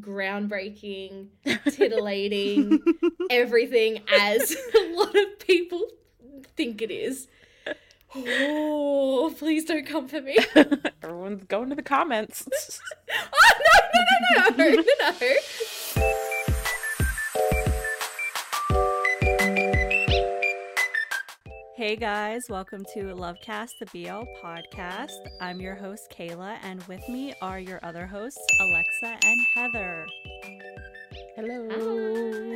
groundbreaking, titillating, everything as a lot of people think it is. Oh, please don't come for me. Everyone's going to the comments. oh, no, no, no, no, no, no. Hey guys, welcome to Lovecast, the BL podcast. I'm your host, Kayla, and with me are your other hosts, Alexa and Heather. Hello.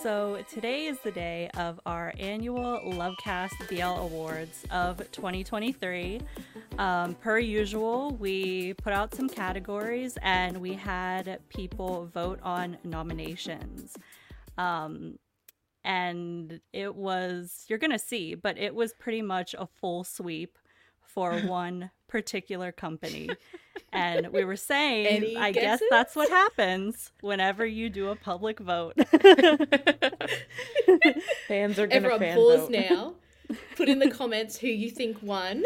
So, today is the day of our annual Lovecast BL Awards of 2023. Um, per usual, we put out some categories and we had people vote on nominations. Um, and it was you're gonna see but it was pretty much a full sweep for one particular company and we were saying Any i guess that's what happens whenever you do a public vote Fans are gonna Everyone fan pause vote. now. Put in the comments who you think won.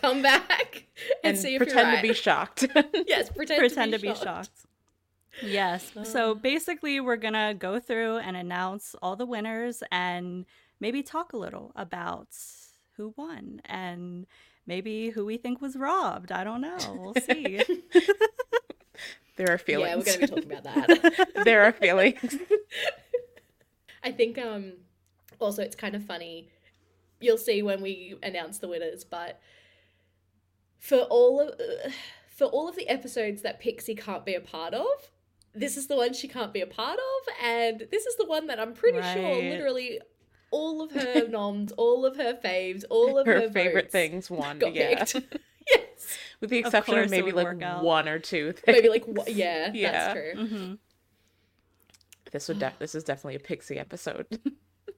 Come back and, and see if pretend you're to be shocked. Yes, pretend, pretend to be shocked. shocked yes so basically we're gonna go through and announce all the winners and maybe talk a little about who won and maybe who we think was robbed i don't know we'll see there are feelings. Yeah, we're going to be talking about that. there are feelings. I think um also it's kind of funny. You'll see when we announce the winners, but for all of uh, for all of the episodes that Pixie can't be a part of, this is the one she can't be a part of, and this is the one that I'm pretty sure literally all of her noms, all of her faves, all of her, Her favorite votes things won. got Yeah. picked. yes, With the exception of, course it maybe like one or two. Things. maybe like wha- yeah, Yeah. that's true. hmm This would def- this is definitely a Pixie episode.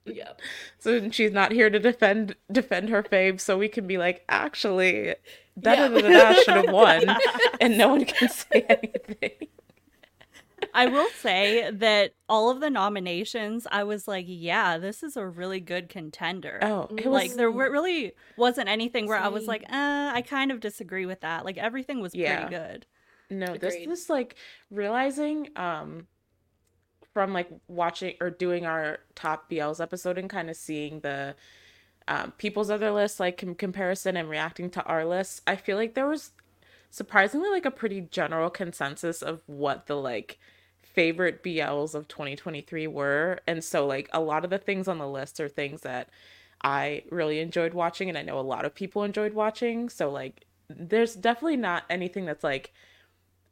Yeah, so she's not here to defend defend her fave, so we can be like, actually, da Yeah. da da da should have won, and no one can say anything. I will say that all of the nominations, I was like, yeah, this is a really good contender. Oh, it was like there were, really wasn't anything where I was like, uh, I kind of disagree with that. Like everything was Yeah. pretty good. No, this Agreed. this like realizing um from like watching or doing our top BLs episode and kind of seeing the um people's other lists like in comparison and reacting to our lists, I feel like there was surprisingly like a pretty general consensus of what the like favorite BLs of 2023 were. And so like a lot of the things on the list are things that I really enjoyed watching and I know a lot of people enjoyed watching. So like there's definitely not anything that's like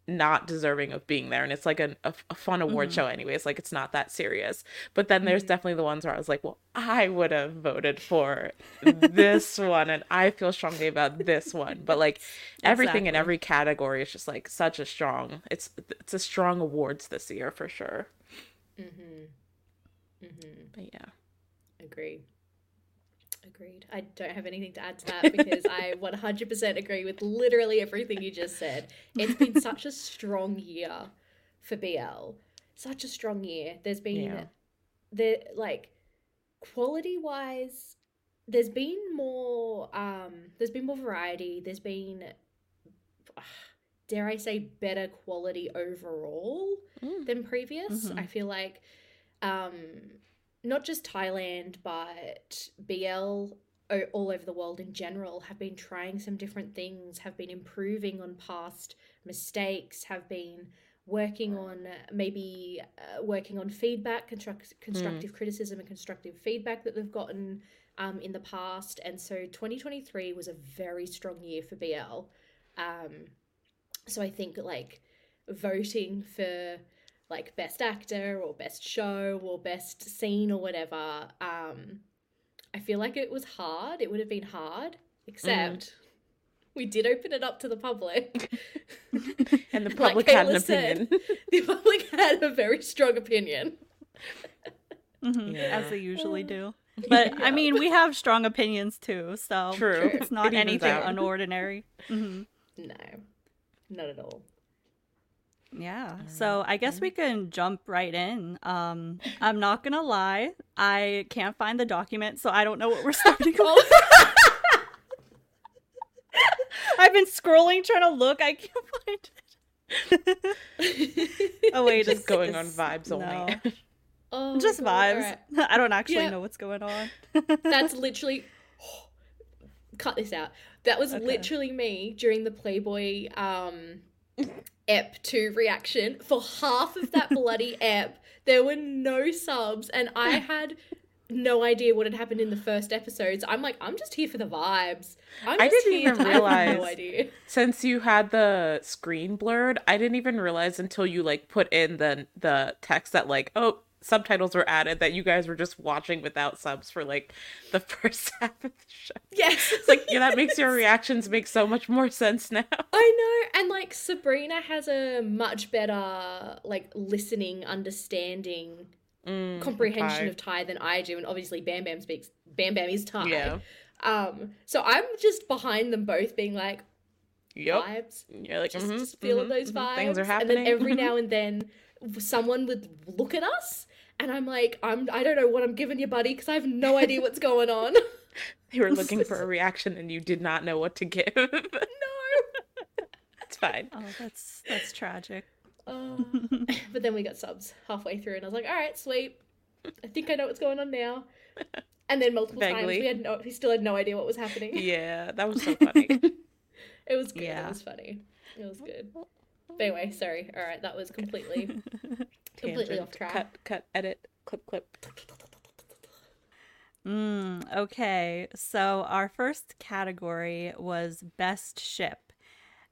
not deserving of being there and it's like a, a, a fun award show anyways like it's not that serious. But then there's definitely the ones where i was like well i would have voted for this one and i feel strongly about this one. But like everything in every category is just like such a strong it's it's a strong awards this year for sure. Mm-hmm. Mm-hmm. but yeah. Agreed. Agreed. I don't have anything to add to that because I 100% agree with literally everything you just said. It's been such a strong year for BL. Such a strong year. There's been Yeah. the like quality wise there's been more um there's been more variety there's been dare i say better quality overall Mm. than previous Mhm. i feel like um not just thailand but bl all over the world in general have been trying some different things have been improving on past mistakes have been working on maybe uh, working on feedback construct- constructive criticism and constructive feedback that they've gotten um, in the past. And so 2023 was a very strong year for bl um, so i think like voting for like best actor or best show or best scene or whatever um, i feel like it was hard it would have been hard except we did open it up to the public And the Like public had an Kayla said, opinion. the public had a very strong opinion Mhm, Yeah. as they usually do. But I mean, we have strong opinions too, so True. it's not It anything out. unordinary. hmm no not at all Yeah. So I guess we can jump right in. Um, I'm not gonna lie, I can't find the document, so I don't know what we're starting with. I've been scrolling trying to look. I can't find it. oh wait, Just it's going on it's- vibes only. no. oh Just God, vibes. alright. I don't actually Yeah. know what's going on. That's literally. Cut this out. That was Okay. literally me during the Playboyy um, ep 2 reaction. For half of that bloody ep, there were no subs, and I had no idea what had happened in the first episodes. I'm like, I'm just here for the vibes. I'm I just didn't here even no realize. idea. Since you had the screen blurred, I didn't even realize until you like put in the the text that like, oh, subtitles were added that you guys were just watching without subs for like the first half of the show. Yes. It's like, yeah, that makes your reactions make so much more sense now. I know, and like Sabrina has a much better like listening, understanding, Mm, comprehension okay. of Thai than I do, and obviously Bam Bam speaks Bam Bam is Thai. Yeah. Um, so I'm just behind them both, being like Yep. vibes, You're like, just, mhm, just feeling mhm, those vibes. Things are happening. And then every now and then, someone would look at us, and I'm like, I'm I don't know what I'm giving you, buddy, because I have no idea what's going on. they were looking for a reaction and you did not know what to give. no. it's fine. Oh, that's that's tragic. Oh. but then we got subs halfway through, and I was like, "All right, sweet. I think I know what's going on now." And then multiple times we had no, we still had no idea what was happening. Yeah, that was so funny. It was good. Yeah. It was funny. It was good. But anyway, sorry. All right, that was completely, completely off Tangent. track. Cut, cut, edit, clip, clip. Mm, okay, so our first category was Best Ship.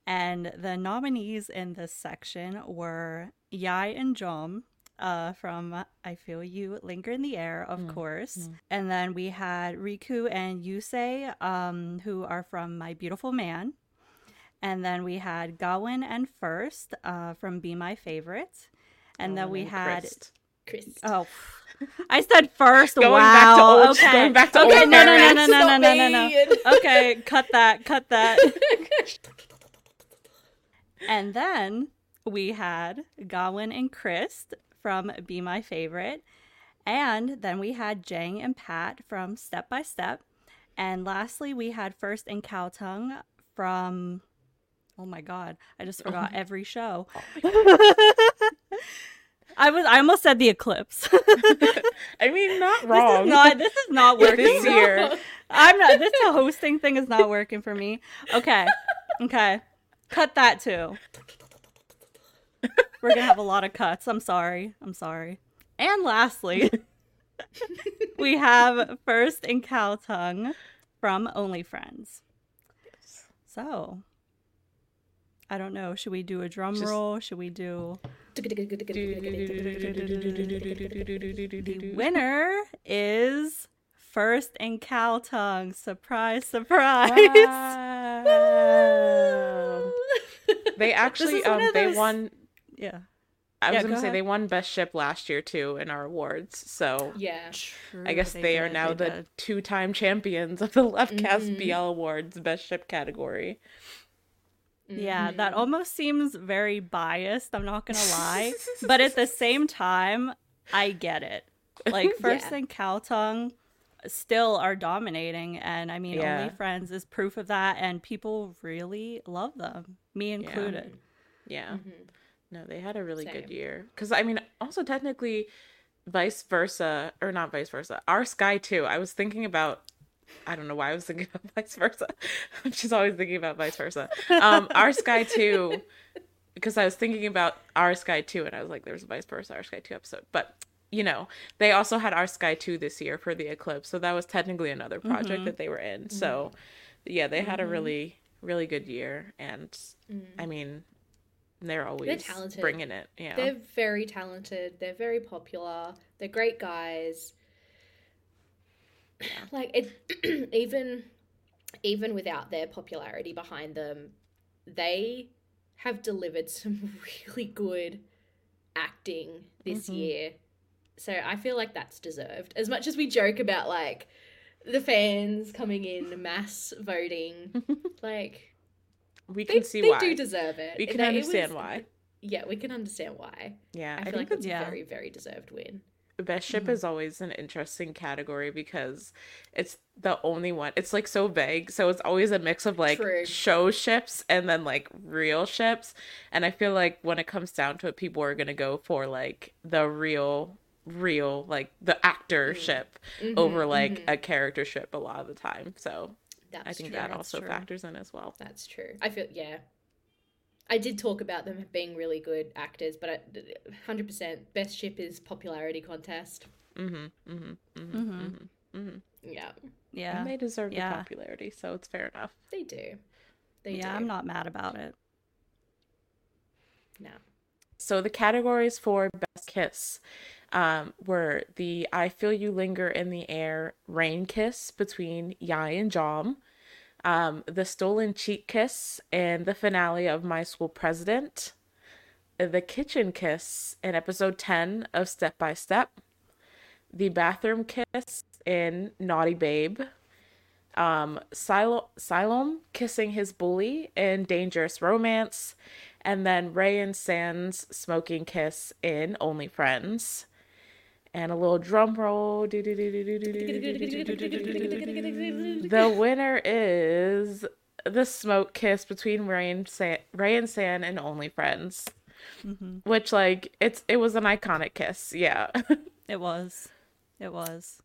And the nominees in this section were Yai and Jom uh, from I Feel You Linger in the Air, of course. And then we had Riku and Yusei, um, who are from My Beautiful Man. And then we had Gawin and First uh, from Be My Favorite. And then oh, we had Christ. Krist. Oh, I said first. Going wow. back to old- okay. going back to okay. old no, no, no, no, no, no, no, no, no. Okay, cut that. Cut that. and then we had Gawin and Krist from Be My Favorite, and then we had Jang and Pat from Step by Step, and lastly we had First and Khaotung from. Oh my god! I just forgot every show. Oh I was. I almost said the eclipse. I mean, not This wrong. is not. This is not This working. year. I'm not. This hosting thing is not working for me. Okay. Okay. Cut that too. We're gonna have a lot of cuts. I'm sorry. I'm sorry. And lastly, we have first in Khaotung from Only Friends. So, I don't know. Should we do a drum Just- roll? Should we do? The winner is first in Khaotung. Surprise! Surprise! They actually, um, of they won. yeah. I was gonna go say they won best ship last year too in our awards. So Yeah. I guess they, are now the two-time champions of the Lovecast BL Awards best ship category. Yeah, that mm-hmm. almost seems very biased. I'm not gonna lie, but at the same time, I get it. Like first Yeah. and Khaotung, still are dominating. And I mean, Yeah. Only Friends is proof of that. And people really love them, me included. Yeah. Mm-hmm. No, they had a really good year. Because, I mean, also technically, vice versa, or not vice versa, our Sky too. I was thinking about, I don't know why I was thinking about vice versa. She's always thinking about vice versa. Um, our Sky too, because I was thinking about our Sky too, and I was like, there's a vice versa, our Sky two episode. But, you know, they also had our Sky two this year for the eclipse. So that was technically another project mm-hmm. that they were in. Mm-hmm. So, yeah, they had a mm-hmm. really, really good year. And, mm. I mean, they're always they're talented. bringing it. Yeah. They're very talented. They're very popular. They're great guys. Like it, even even without their popularity behind them, they have delivered some really good acting this mm-hmm. year. So I feel like that's deserved. As much as we joke about like the fans coming in mass voting, like we they, can see they why. do deserve it. we can They- understand was- why. Yeah, we can understand why. Yeah, I, feel think like it's Yeah. a very, very deserved win. Best ship Mm-hmm. is always an interesting category because it's the only one. It's like so vague, so it's always a mix of like True. show ships and then like real ships. And I feel like when it comes down to it, people are gonna go for like the real, real like the actor Mm. ship Mm-hmm, over like a character ship a lot of the time. So That's I think true. that also true. factors in as well. That's true. I feel yeah. I did talk about them being really good actors, but hundred percent best ship is popularity contest. Mm-hmm. Mm-hmm. Mm-hmm. hmm Mm-hmm. Yeah, Yeah. And they deserve Yeah. the popularity, so it's fair enough. they do. They yeah, do. I'm not mad about it. No. So the categories for best kiss um, were the "I Feel You Linger in the Air" rain kiss between Yai and Jom, um, the stolen cheek kiss in the finale of My School President, the kitchen kiss in episode ten of Step by Step, the bathroom kiss in Naughty Babe, um, Silo- kissing his bully in Dangerous Romance, and then Ray and Sand's smoking kiss in Only Friends. And a little drum roll. The winner is the smoke kiss between Ray and San, Ray and San and Only Friends. Which like it's it was an iconic kiss, yeah. It was. It was.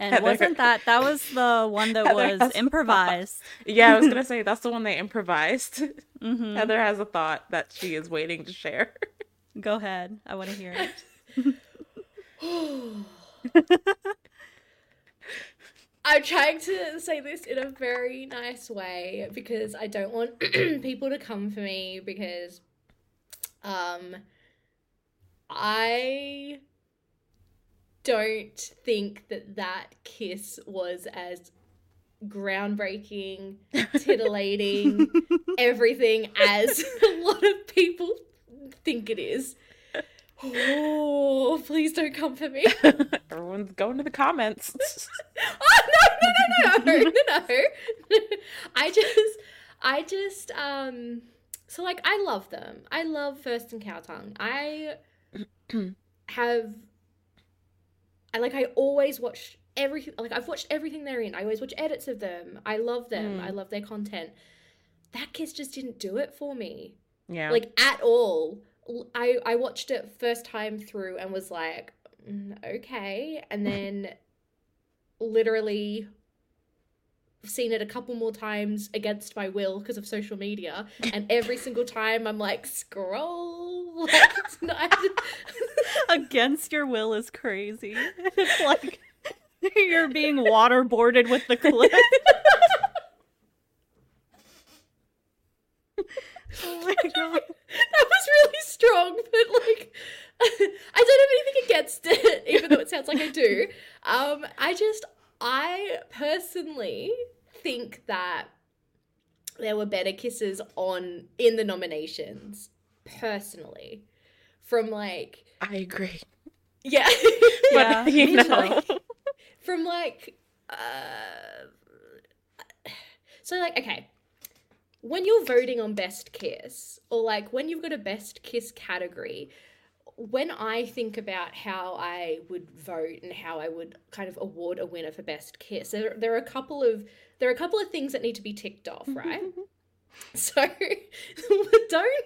And Heather- wasn't that that was the one that Heather was improvised? Yeah, I was gonna say that's the one they improvised. Mm-hmm. Heather has a thought that she is waiting to share. Go ahead. I want to hear it. I'm trying to say this in a very nice way because I don't want people to come for me because um I don't think that that kiss was as groundbreaking, titillating, everything as a lot of people think it is. Oh, please don't come for me. Everyone's going to the comments. oh no no no no no no i just i just um so like i love them. I love first and Khaotung. I have i like i always watch everything like i've watched everything they're in. I always watch edits of them. I love them. I love their content. That kiss just didn't do it for me. Yeah. like at all. I I watched it first time through and was like, "Mm, okay, and then literally seen it a couple more times against my will because of social media, and every single time I'm like, scroll. Like, not- Against your will is crazy. It's like you're being waterboarded with the clip. oh my god. That really strong, but like I don't have anything against it, even though it sounds like I do. Um, I just I personally think that there were better kisses on in the nominations, personally. From like I agree. yeah. But Yeah, you me know. from like uh so like okay when you're voting on best kiss or like when you've got a best kiss category when I think about how I would vote and how I would kind of award a winner for best kiss, there, there are a couple of there are a couple of things that need to be ticked off, right? so don't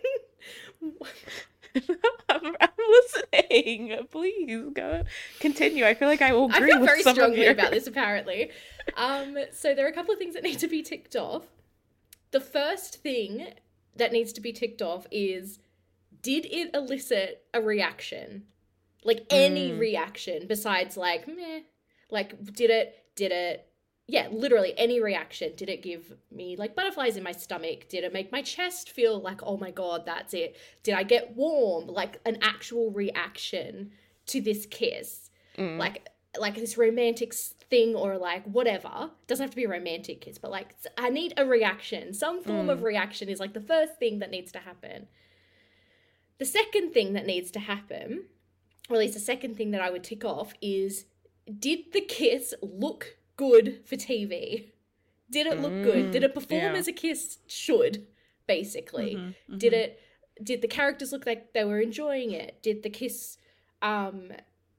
I'm, I'm listening. Please go continue. I feel like I will I agree feel with very strongly about this apparently. Um, so there are a couple of things that need to be ticked off. The first thing that needs to be ticked off is did it elicit a reaction? Like any Mm. reaction besides like meh. Like did it did it yeah, literally any reaction. Did it give me like butterflies in my stomach? Did it make my chest feel like, oh my god, that's it? Did I get warm? Like an actual reaction to this kiss? Mm. Like like this romantic thing or like whatever. Doesn't have to be a romantic kiss, but like I need a reaction. Some form of mm. reaction is like the first thing that needs to happen. The second thing that needs to happen, or at least the second thing that I would tick off is did the kiss look good for TV? Did it look good? Did it mm, perform yeah. as a kiss should, basically? Mm-hmm, mm-hmm. Did it did the characters look like they were enjoying it? Did the kiss um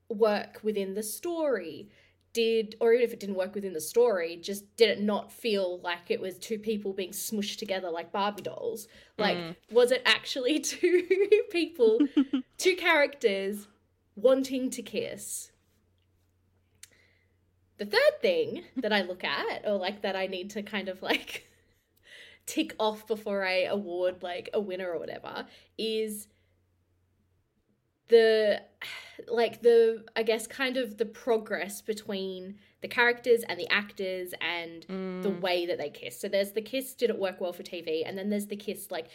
work within the story? Did or even if it didn't work within the story, just did it not feel like it was two people being smushed together like Barbie dolls? Like mm. was it actually two people, two characters wanting to kiss? The third thing that I look at, or like that I need to kind of like tick off before I award like a winner or whatever, is the like the I guess kind of the progress between the characters and the actors and the mm. way that they kiss. So there's the kiss, did it work well for TV? And then there's the kiss, like,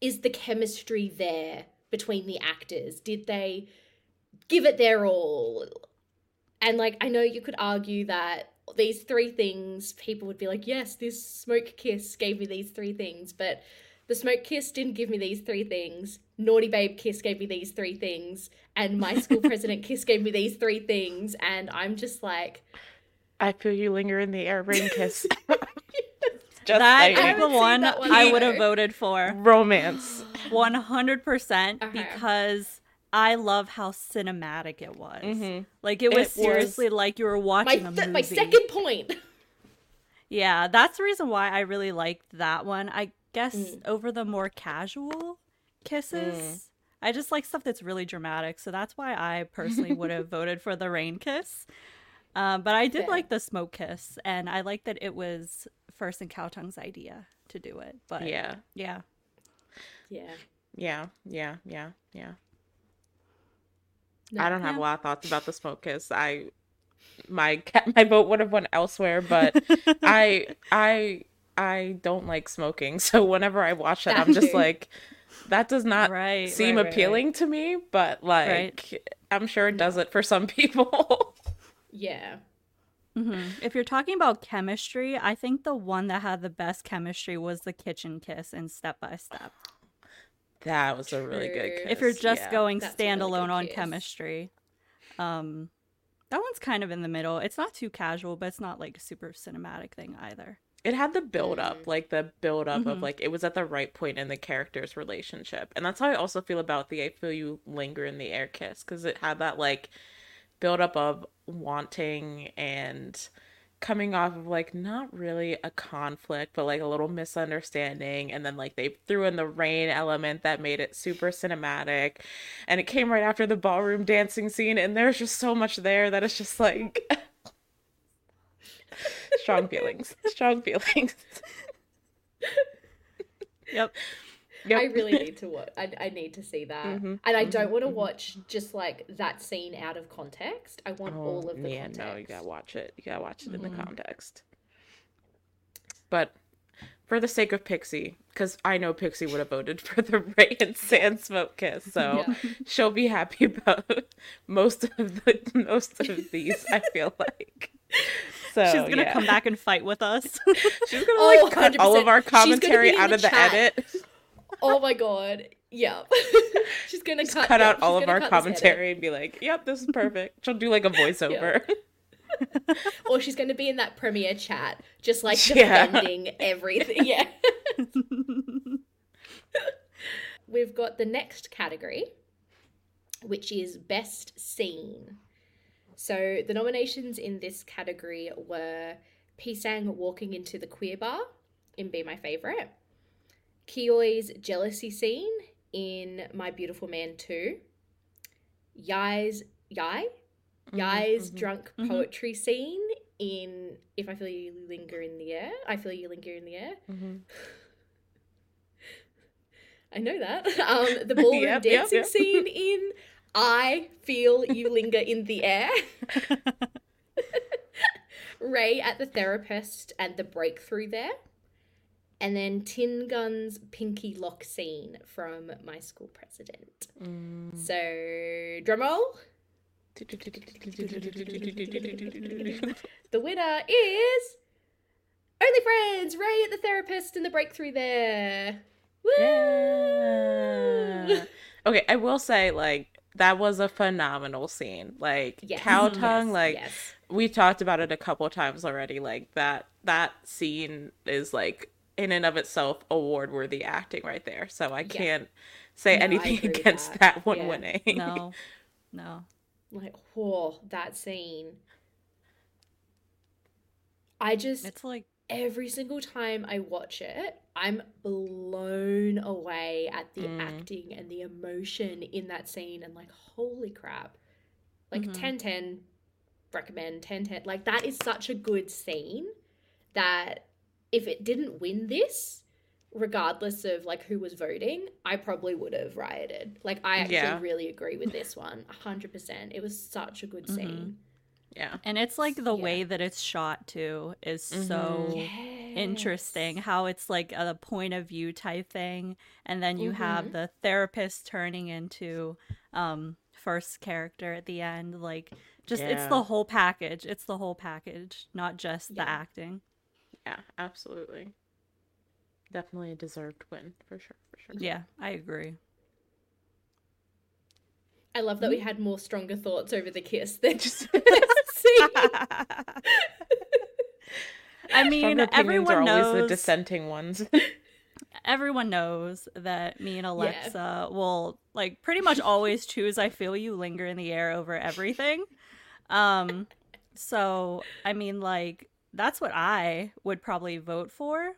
is the chemistry there between the actors? Did they give it their all? And like I know you could argue that these three things, people would be like, yes, this smoke kiss gave me these three things, but the smoke kiss didn't give me these three things. Naughty babe kiss gave me these three things, and my school president kiss gave me these three things, and I'm just like, I feel you linger in the air, rain kiss. Just That saying. is the one that one I would have voted for. romance. 100% Okay. because I love how cinematic it was. Mhm. Like it was It was- seriously like you were my watching a th- movie. my second point. Yeah, that's the reason why I really liked that one. I guess Mm. over the more casual kisses. I just like stuff that's really dramatic, so that's why I personally would have voted for the rain kiss. Um, but I did Fair. like the smoke kiss, and I like that it was First and Khaotung's idea to do it. But Yeah. yeah, Yeah. Yeah. Yeah. Yeah. Yeah. No. I don't have Yeah. a lot of thoughts about the smoke kiss. I my my vote would have went elsewhere, but I I I don't like smoking. So whenever I watch that, I'm just like that does not Right, seem right, right, appealing to me, but like Right. I'm sure it does it for some people. Yeah. hmm If you're talking about chemistry, I think the one that had the best chemistry was the kitchen kiss in Step by Step. that was a really good kiss. if you're just yeah. going That's a really standalone on kiss. chemistry, um, that one's kind of in the middle. It's not too casual, but it's not like a super cinematic thing either. It had the build up Mm. like the build up of Mhm. like it was at the right point in the character's relationship and that's how i also feel about the i feel you linger in the air kiss because it had that like build up of wanting and coming off of like not really a conflict but like a little misunderstanding and then like they threw in the rain element that made it super cinematic and it came right after the ballroom dancing scene and there's just so much there that it's just like strong feelings strong feelings Yep. Yep. I really need to watch. I, I need to see that, Mhm, and I don't want to watch just like that scene out of context. I want Oh, all of the yeah, context. no, you gotta watch it. You gotta watch it in the Mhm. context. But for the sake of Pixie, because I know Pixie would have voted for the Ray and Sand Smoke Kiss, so Yeah. she'll be happy about most of the most of these. I feel like. So She's gonna yeah. come back and fight with us. She's gonna Oh, like cut all of 100%. our She's gonna commentary out the of the chat. edit. Oh my god! Yeah, she's gonna cut, Cut out she's all of our cut this edit. commentary and be like, "Yep, this is perfect." She'll do like a voiceover. or she's gonna be in that premiere chat, just like Yeah. defending everything. Yeah. We've got the next category, which is Best Scene. So the nominations in this category were Pisang walking into the queer bar in Be My Favorite, Kiyoi's jealousy scene in My Beautiful Man 2, Yai's Yai? Mm-hmm, Yai's mm-hmm. drunk mm-hmm. poetry scene in If I Feel You Linger in the Air. I Feel You Linger in the Air. I know that. Um, the ballroom Yep, yep, dancing yep. scene in I Feel You Linger in the Air. Ray at the therapist and the breakthrough there. And then Tin Gun's pinky lock scene from My School President. Mm. So, drum roll. The winner is Only Friends, Ray at the therapist and the breakthrough there. Woo! Yeah. Okay, I will say like that was a phenomenal scene. Like Yes. Khaotung, Yes, like yes. we talked about it a couple times already. Like that that scene is like in and of itself award worthy acting right there. So I can't say No, anything against that. that, one Yeah. winning. No, no. Like, whoa, that scene. I just It's like every single time I watch it, I'm blown away at the Mm. acting and the emotion in that scene and like holy crap. Like Mhm. 10 10 recommend 10 10 like that is such a good scene that if it didn't win this regardless of like who was voting, I probably would have rioted. Like I actually Yeah. really agree with this one. 100%. It was such a good Mhm. scene. Yeah. and it's like the Yeah. way that it's shot too is Mhm. so interesting how it's like a point of view type thing and then you Mhm. have the therapist turning into um first character at the end like just it's the whole package it's the whole package not just Yeah. the acting Yeah, absolutely. Definitely a deserved win for sure, for sure. yeah i agree I love that we had more stronger thoughts over the kiss than just i mean everyone are knows the dissenting ones. everyone knows that me and Alexa will like pretty much always choose I feel you linger in the air over everything. Um so I mean like that's what I would probably vote for.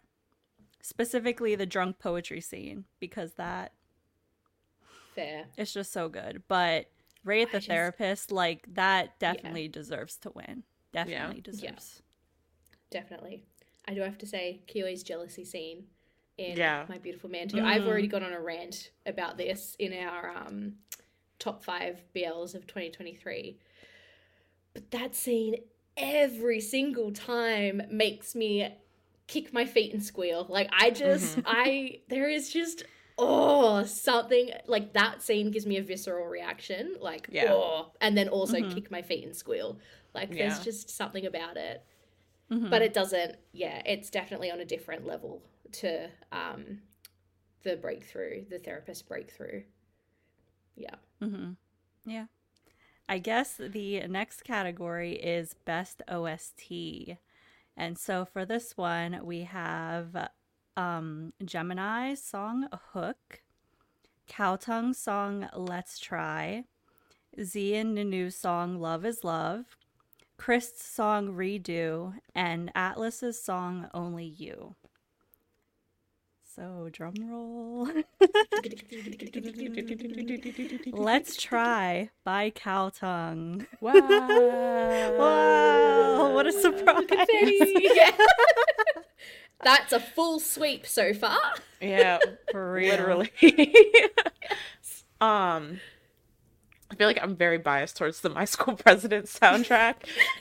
Specifically the drunk poetry scene because that Fair. is just so good. But Ray at the just- therapist like that definitely deserves to win. Definitely deserves. Definitely. I do have to say, Kiyoi's jealousy scene in Yeah. My Beautiful Man too. I've already gone on a rant about this in our um, top five BLs of 2023. But that scene every single time makes me kick my feet and squeal. Like I just I there is just oh something like that scene gives me a visceral reaction. Like Yeah. oh and then also kick my feet and squeal. Like there's Yeah. just something about it Mhm. but it doesn't yeah it's definitely on a different level to um the breakthrough the therapist breakthrough yeah Mm-hmm. Yeah. I guess the next category is Best OST. And so for this one, we have um, Gemini's song Hook, Khaotung's song Let's Try, Zee and NuNew's song Love is Love, Krist's song Redo, and Atlas's song Only You. So, drum roll. Let's try by Cowtongue. wow. wow. what a surprise. Confetti. Yeah. that's a full sweep so far Yeah, literally. um I feel like I'm very biased towards the My School President soundtrack.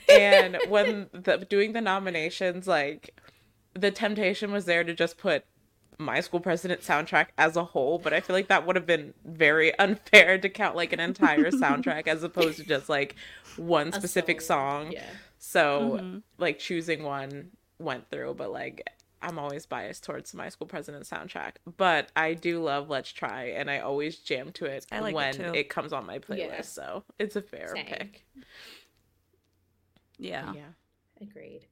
and when the, doing the nominations, like the temptation was there to just put My School President soundtrack as a whole, but I feel like that would have been very unfair to count like an entire soundtrack as opposed to just like one A specific song. yeah So like choosing one went through, but like I'm always biased towards my school president soundtrack. But I do love Let's Try and I always jam to it I like when too. it, comes on my playlist. Yeah. So it's a fair Same. pick. Yeah. Yeah. agreed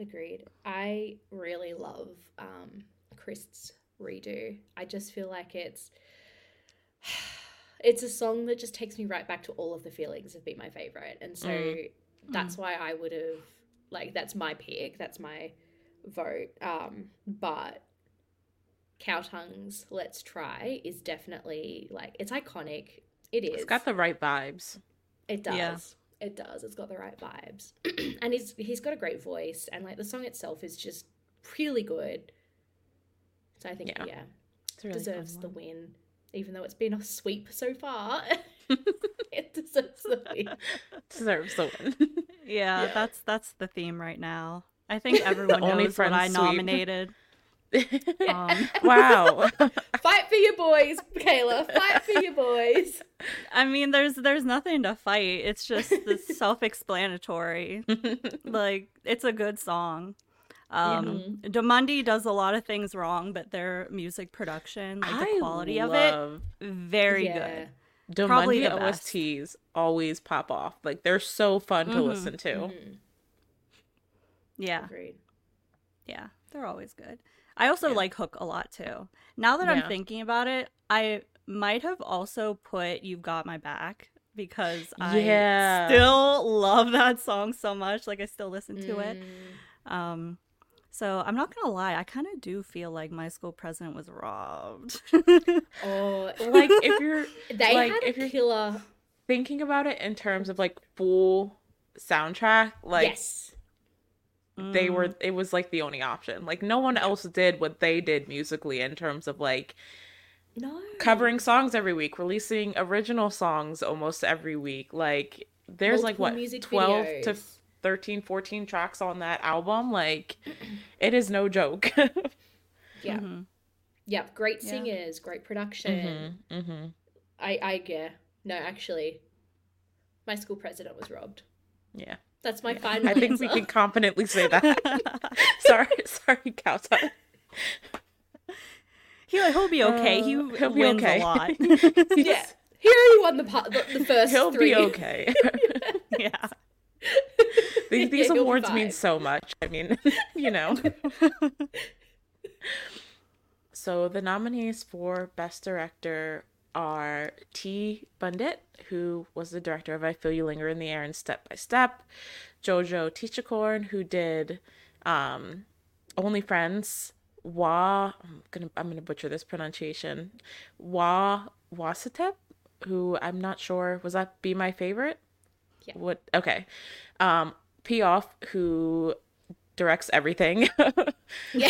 agreed i really love um Krist's redo i just feel like it's it's a song that just takes me right back to all of the feelings of Be My Favorite. And so Mm. that's why I would have, like, that's my pick. That's my vote. Um, but Khaotung's Let's Try is definitely, like, it's iconic. It is. It's got the right vibes. It does. Yeah. It does. It's got the right vibes. and he's he's got a great voice and like the song itself is just really good. So I think Yeah. yeah, It's really deserves the win. Even though it's been a sweep so far. it deserves the win. Deserves the win. Yeah, Yeah. that's that's the theme right now. I think everyone Only knows what Friends I nominated. Um, wow. Fight for your boys, Kayla. Fight for your boys. I mean, there's there's nothing to fight. It's just the self-explanatory. like it's a good song. Um, Domundi does a lot of things wrong, but their music production, like the I quality of love it, very Yeah. good. Probably Domundi the best. OSTs always pop off. Like they're so fun to Mhm. listen to. Yeah, Agreed. yeah, they're always good. I also Yeah. like Hook a lot too. Now that I'm thinking about it, I might have also put "You've Got My Back" because I still love that song so much. Like I still listen to it. Mm. Um, so I'm not gonna lie, I kind of do feel like my school president was robbed. Oh, Like if you're they like if you're killer. thinking about it in terms of like full soundtrack, like yes. They Mm. were it was like the only option. Like no one else did what they did musically in terms of like No. covering songs every week, releasing original songs almost every week. Like there's like what music 12 to videos. 13 14 tracks on that album. Like it is no joke. Yeah. Mhm. Yep. Great Yeah. singers, great production. mm-hmm, mm-hmm. I, I, yeah. No, actually, my school president was robbed. Yeah. That's my final I think we can confidently say that. sorry, sorry, Kauta. He'll he'll be okay. he Uh, he'll be okay. a lot. Yeah. He already won the, part, the, the first He'll three. be okay. yeah. these these Yeah, awards mean so much. I mean, you know. so the nominees for Best Director are T. Bundit, who was the director of I Feel You Linger in the Air and Step by Step, Jojo Tichakorn, who did um, Only Friends, Wa I'm gonna I'm gonna butcher this pronunciation. Wa Wasatep, who I'm not sure was that be my favorite? Yeah. What okay. Um P off who directs everything.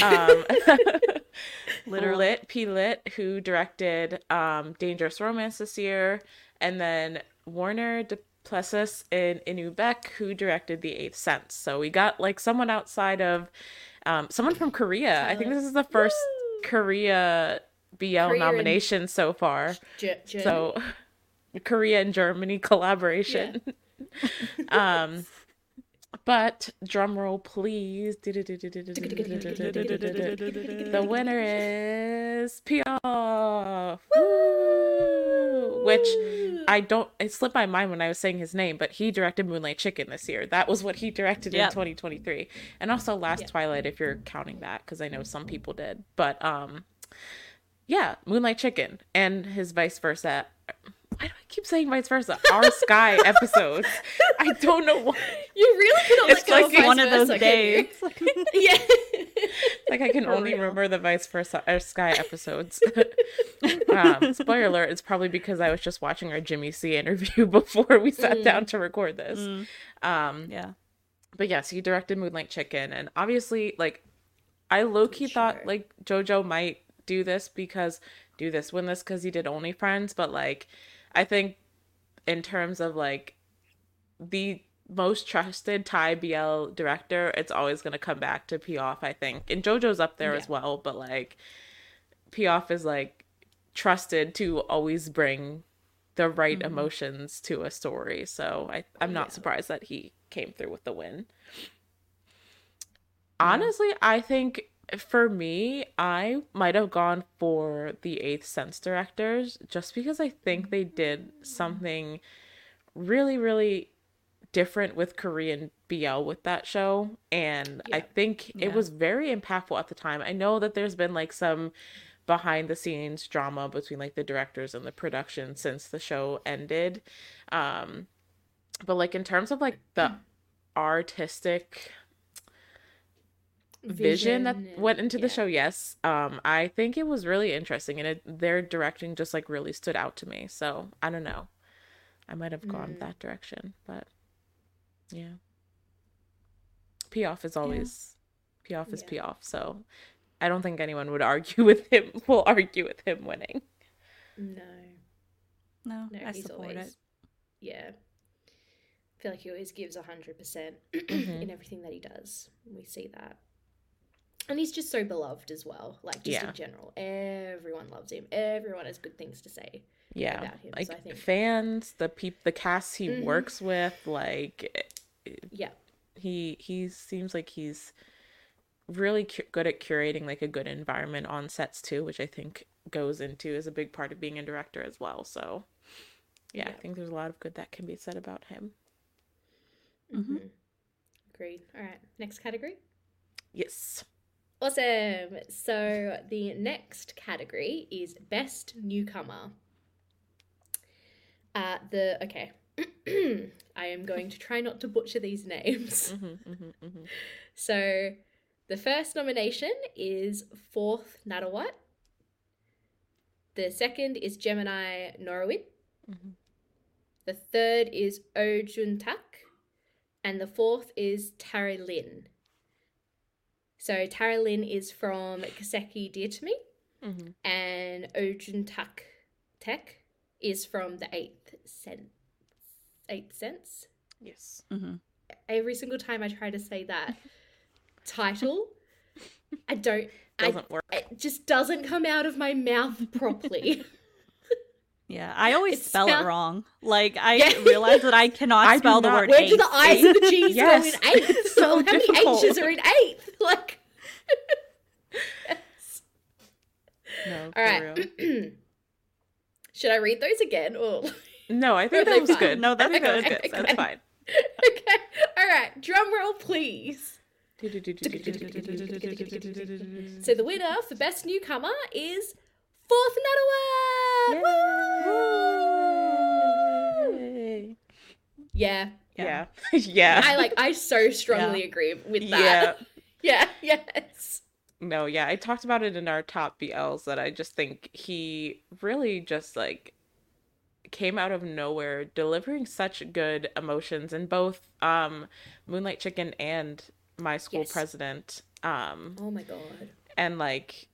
um Literally. Lit P Lit who directed um Dangerous Romance this year and then Werner Du Plessis and Inu Beck who directed The Eighth Sense. So we got like someone outside of um someone from Korea. I think this is the first Korea BL and- nomination so far. J- J- So Korea and Germany collaboration. um but drum roll please. The winner is Piaf. Woo! Which I don't it slipped my mind when I was saying his name, but he directed Moonlight Chicken this year. That was what he directed in 2023. And also Last Yeah. Twilight if you're counting that cuz I know some people did. But um yeah, Moonlight Chicken and his vice versa. Why do I keep saying vice versa? Our Sky episodes. I don't know why. You really cannot It's like one of those can days. yeah. Like I can For only real. remember the vice versa Sky episodes. um, spoiler alert: It's probably because I was just watching our Jimmy Sea interview before we sat down to record this. Um, Yeah. but yes, he directed Moonlight Chicken, and obviously, like, I low key thought like JoJo might do this because do this win this because he did Only Friends, but like, I think in terms of like the most trusted Thai BL director, it's always gonna come back to Piaf, I think, and JoJo's up there as well, but like, Piaf is like trusted to always bring the right mm-hmm. emotions to a story. So I, I'm oh, not Yeah. surprised that he came through with the win. Honestly, I think for me, I might have gone for the Eighth Sense directors just because I think they did something really, really different with Korean BL with that show. And I think Yeah. it was very impactful at the time. I know that there's been like some behind the scenes drama between like the directors and the production since the show ended. Um but like in terms of like the artistic vision, that went into the yeah. show yes um i think it was really interesting and it, their directing just like really stood out to me so i don't know i might have gone Mm. that direction but yeah P'Aof is always P'Aof is Yeah. P'Aof so i don't think anyone would argue with him will argue with him winning No, No, no, I support always it. yeah. I feel like he always gives hundred percent Mm-hmm. in everything that he does. We see that, and he's just so beloved as well. Like just Yeah. in general, everyone loves him. Everyone has good things to say. yeah about him, like so I think- fans the peop the cast he Mhm. works with like Yeah, he he seems like he's really cu- good at curating like a good environment on sets too which i think goes into is a big part of being a director as well so yeah, Yeah. i think there's a lot of good that can be said about him mm-hmm. agreed. All right, next category. yes Awesome. So the next category is best newcomer. Uh, the okay. I am going to try not to butcher these names. mm-hmm, mm-hmm, mm-hmm. So the first nomination is Fourth Natawat. The second is Gemini Norawit. Mhm. The third is Oh Jun Tak. And the fourth is Tara Lin. So Tara Lynn is from Kiseki Dear to Me. Mhm. And Oh Jun Tak Tech is from the Eighth Sense. Eighth Sense yes hmm every single time I try to say that title, I don't. doesn't I, work It just doesn't come out of my mouth properly. Yeah, I always It spell sound- it wrong. Like I Yeah. realize that I cannot I spell the not- word. Where do the. I's and the G's Yes. go in eighth? It's so How many. H's are in eighth? Like, no all for right. real. Should I read those again? Or no i think that was fine? good No, that's i think that was Okay, good that's okay. fine okay, all right. Drum roll, please. So the winner for best newcomer is Fourth Natawat. Yay. Yeah, yeah yeah I like. I so strongly agree with yeah that. Yeah. Yes. No, yeah, I talked about it in our top BLs that I just think he really just like came out of nowhere delivering such good emotions in both um Moonlight Chicken and My School Yes. President. Um Oh my god. and like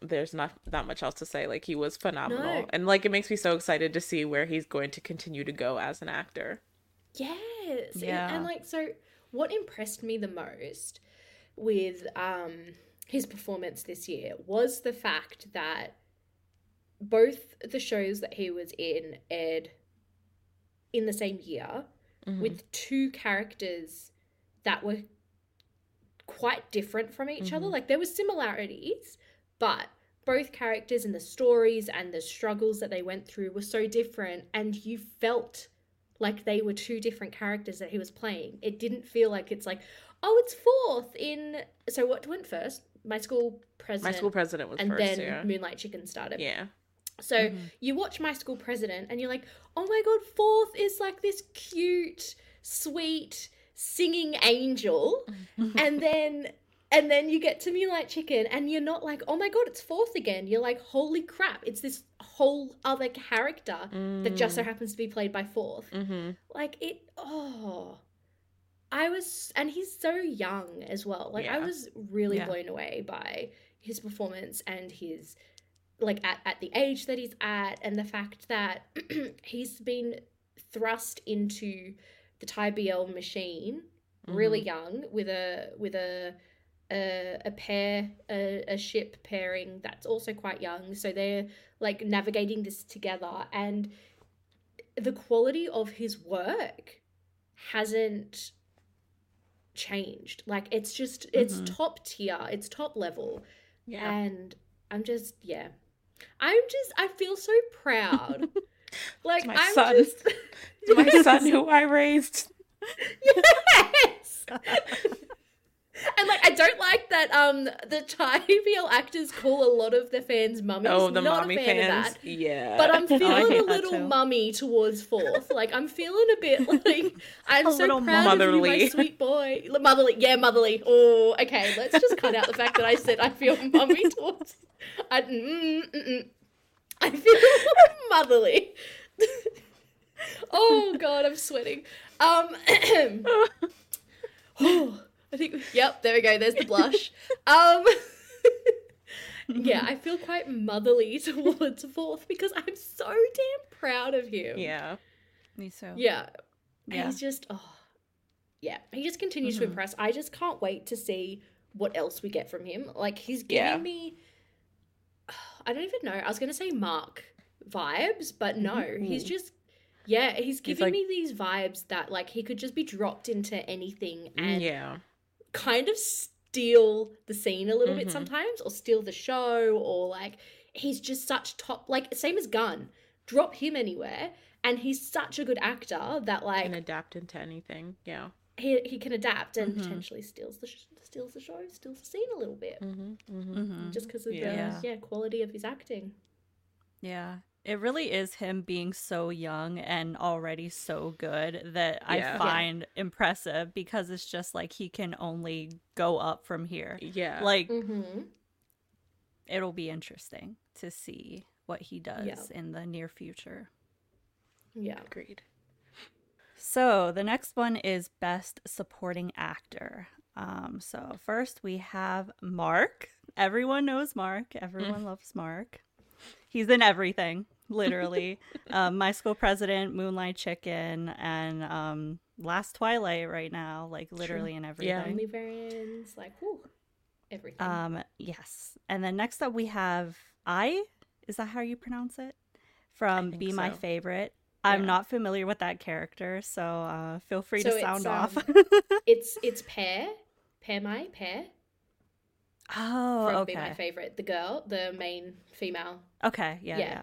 there's not that much else to say. Like he was phenomenal. No. And like it makes me so excited to see where he's going to continue to go as an actor. Yes. And- Yeah. And, like so what impressed me the most with um his performance this year was the fact that both the shows that he was in aired in the same year Mhm. with two characters that were quite different from each other. Mhm. Like there were similarities, but both characters and the stories and the struggles that they went through were so different and you felt like they were two different characters that he was playing. It didn't feel like it's like, oh, it's fourth in so what went first? My school president My school president was and first, then yeah. Moonlight Chicken started. Yeah. So mm-hmm. you watch My School President and you're like, oh my god, Fourth is like this cute, sweet, singing angel. Mm-hmm. and then and then you get to Moonlight Chicken and you're not like, oh my god, it's Fourth again. You're like, holy crap, it's this whole other character that just so happens to be played by Fourth. Mm-hmm. Like it oh I was and he's so young as well. Like I was really Yeah. blown away by his performance and his like at, at the age that he's at and the fact that he's been thrust into the Thai BL machine really young with a with a a, a pair a, a ship pairing that's also quite young so they're like navigating this together and the quality of his work hasn't changed like it's just it's Mhm. top tier it's top level Yeah. and i'm just yeah i'm just i feel so proud like my i'm son. just my son who I raised. yes and like i don't like that um the Thai BL actors call a lot of their fans mummies. Oh, the Not mommy a fan fans. Of that. Yeah. But I'm feeling a little mummy towards fourth. Like I'm feeling a bit like I'm A so little proud of you, my motherly. sweet boy. Motherly, yeah, motherly. Oh, okay. Let's just cut out the fact that I said I feel mummy towards. I, mm, mm, mm. I feel motherly. oh god, I'm sweating. Um, I think. Yep, there we go. There's the blush. Um. yeah, I feel quite motherly towards Fourth because I'm so damn proud of him. yeah. Me too. Yeah. Yeah. He's just oh yeah. He just continues Mm-hmm. to impress. I just can't wait to see what else we get from him. Like he's giving Yeah. me I don't even know. I was gonna say Mark vibes, but no, he's just yeah, he's giving like- me these vibes that like he could just be dropped into anything and Yeah. Kind of steal the scene a little bit Mhm. sometimes or steal the show or like he's just such top like same as Gun. Drop him anywhere and he's such a good actor that like And adapt into anything. Yeah. he he can adapt and Mhm. potentially steals the sh- steals the show, steals the scene a little bit Mm-hmm. Mm-hmm. hmm just because of Yeah. the yeah quality of his acting. Yeah. It really is him being so young and already so good that I Yeah. Yeah. find impressive because it's just like he can only go up from here. Yeah. Like Mm-hmm. it'll be interesting to see what he does Yeah. in the near future. Yeah. agreed. So the next one is Best Supporting Actor. Um, so first we have Mark. Everyone knows Mark. Everyone loves Mark. He's in everything, literally. um, My School President, Moonlight Chicken, and um, Last Twilight right now, like literally in everything. Only variants like whew, everything. Um, yes. And then next up we have I. Is that how you pronounce it? From think Be My so. Favorite. I'm Yeah. not familiar with that character, so uh, feel free So to it's, sound off. um, it's it's Pear, Pear my Pear oh, from okay. Be My Favorite. The girl, the main female. Okay, yeah, yeah, Yeah.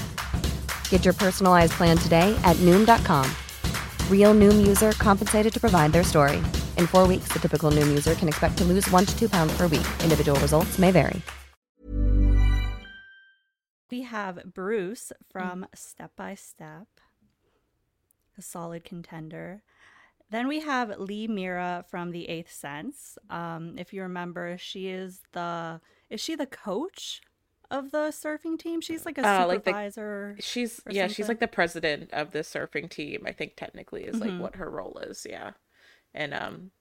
Get your personalized plan today at Noom.com. Real Noom user compensated to provide their story. In four weeks, the typical Noom user can expect to lose one to two pounds per week. Individual results may vary. we have Bruce from Step by Step, a solid contender. Then we have Lee Mira from The Eighth Sense. Um, if you remember, she is the is she the coach of the surfing team? She's like a Uh, like the- supervisor. She's or yeah, she's like the president of the surfing team. I think technically is Mhm. like what her role is. Yeah, and um,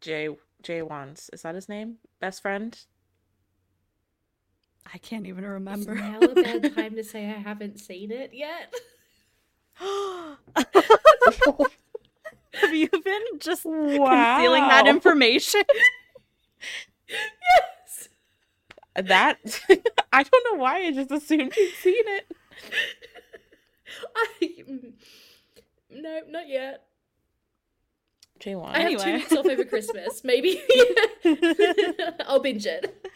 Jay Jay Wan's is that his name? Best friend. I can't even Is remember. now a bad time to say I haven't seen it yet? Have you been just concealing that information? That I don't know why I just assumed you'd seen it. I, mm, no, not yet. Jay Wan. I have Anyway. two weeks off over Christmas. Maybe I'll binge it.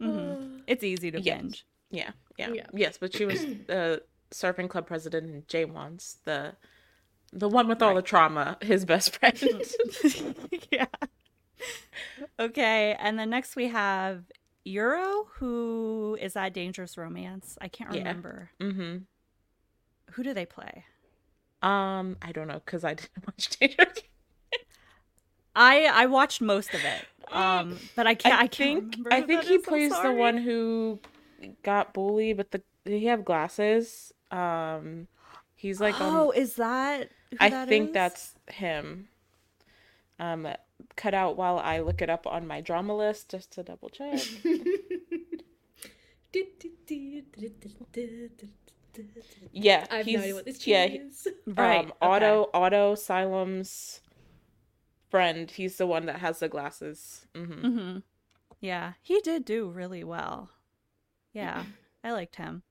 Mhm. It's easy to Yes. binge. Yeah, yeah, Yeah. yes, but she was the surfing club president in Jaewon's the the one with all the trauma, his best friend. yeah. Okay, and then next we have Euro, who is that Dangerous Romance? I can't Yeah. remember. mm-hmm. Who do they play? Um, I don't know because I didn't watch Dangerous. I I watched most of it. Um, but I can't. I, I can't think I think he is, plays the one who got bullied, but the did he have glasses? Um, he's like on- Oh, is that? I that think is? that's him. Um, cut out while I look it up on my drama list just to double check. yeah, I have no he's idea what this yeah, tune he- is. right. um, Otto Otto Silem's friend. He's the one that has the glasses. hmm Mm-hmm. Yeah, he did do really well. Yeah, I liked him.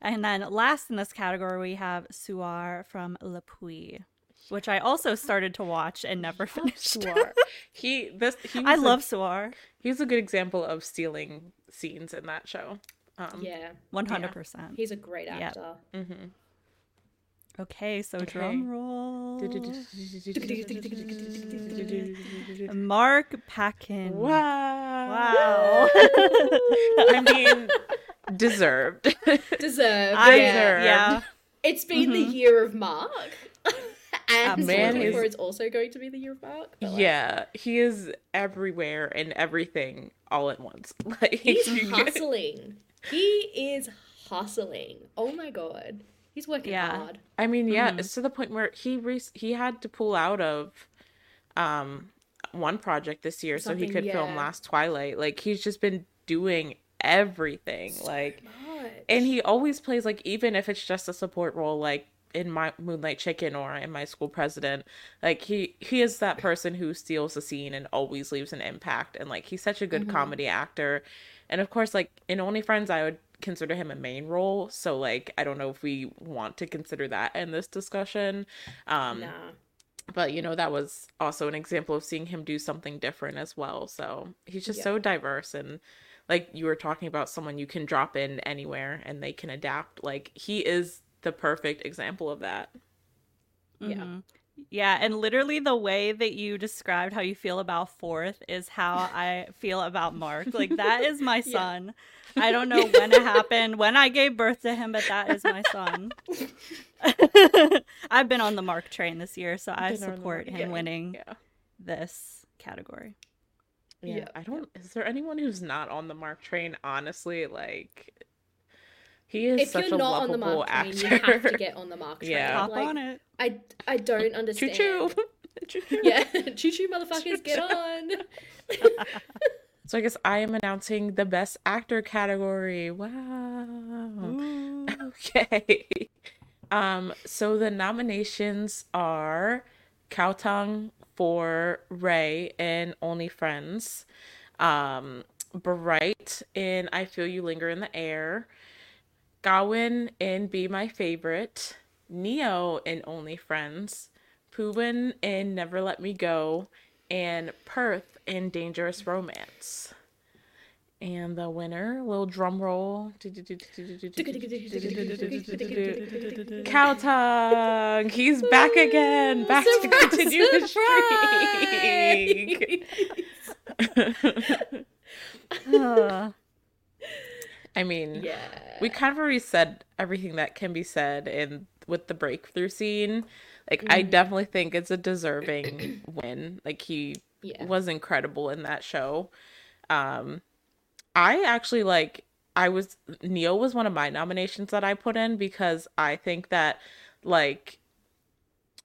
And then last in this category, we have Suar from La Pluie, which I also started to watch and never finished. Suar. he this he I love Suar. He's a good example of stealing scenes in that show. Um, Yeah, One hundred percent. he's a great Yep. actor. mhm. Okay, so Okay. drum roll. Mark Pakin. Wow. Wow. I mean, deserved. Deserved. I, yeah. yeah. It's been the Mhm. year of Mark. And Man, Man, his- is also going to be the year of Mark. like, yeah, he is everywhere and everything all at once. Like He's hustling. He is hustling. Oh my god. He's working Yeah. hard. I mean, yeah, Mhm. it's to the point where he re- he had to pull out of um one project this year so he Something, could film. Last Twilight. Like he's just been doing everything. like Much. and he always plays like even if it's just a support role like in my moonlight chicken or in my school president like he he is that person who steals the scene and always leaves an impact. And like he's such a good comedy actor. And of course like in only friends i would consider him a main role. So like i don't know if we want to consider that in this discussion. Um Nah. but you know that was also an example of seeing him do something different as well. So he's just Yeah. so diverse. And like you were talking about someone you can drop in anywhere and they can adapt. Like he is the perfect example of that Yeah. Mhm. Yeah, and literally the way that you described how you feel about Fourth is how I feel about Mark. Like that is my Yeah. son. I don't know when it happened, when I gave birth to him, but that is my son. I've been on the Mark train this year, so I Been on the support him train, winning yeah this category. yeah, Yeah, i don't is there anyone who's not on the mark train honestly like he is If such you're a not on the lovable Mark train, actor you have to get on the Mark train. Yeah. Hop Like, on it. I, I don't understand. choo Choo-choo. Yeah, choo choo motherfuckers, get on. so i guess i am announcing the best actor category wow Ooh. Okay. Um, so the nominations are Khaotung for Ray in Only Friends, um, Bright in I Feel You Linger in the Air, Gawin in Be My Favorite, Neo in Only Friends, Pooban in Never Let Me Go, and Perth in Dangerous Romance. And the winner, little drum roll. Khaotung. He's back again. Back to Surprise, continue the streak. Ugh. Uh, I mean, yeah. we kind of already said everything that can be said in with the breakthrough scene. Like, I definitely think it's a deserving win. Like, he Yeah. was incredible in that show. Um, I actually like. I was Neo was one of my nominations that I put in because I think that like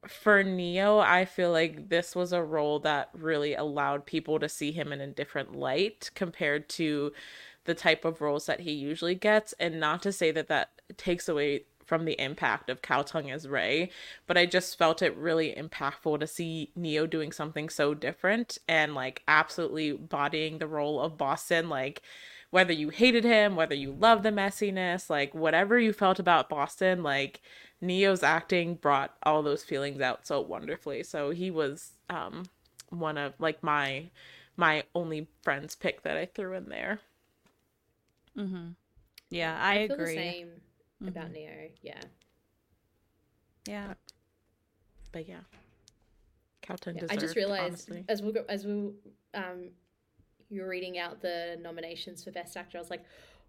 for Neo, I feel like this was a role that really allowed people to see him in a different light compared to the type of roles that he usually gets. And not to say that that takes away from the impact of Khaotung as Ray, but I just felt it really impactful to see Neo doing something so different and like absolutely bodying the role of Boston. Like, whether you hated him, whether you loved the messiness, like whatever you felt about Boston, like Neo's acting brought all those feelings out so wonderfully. So he was um one of like my my only friends pick that I threw in there. Mm-hmm. Yeah, I, feel agree. the same about Mhm. Neo. Yeah. Yeah. But yeah. Khaotung Yeah, I just realized honestly. as we go, as we um you were reading out the nominations for best actor, I was like,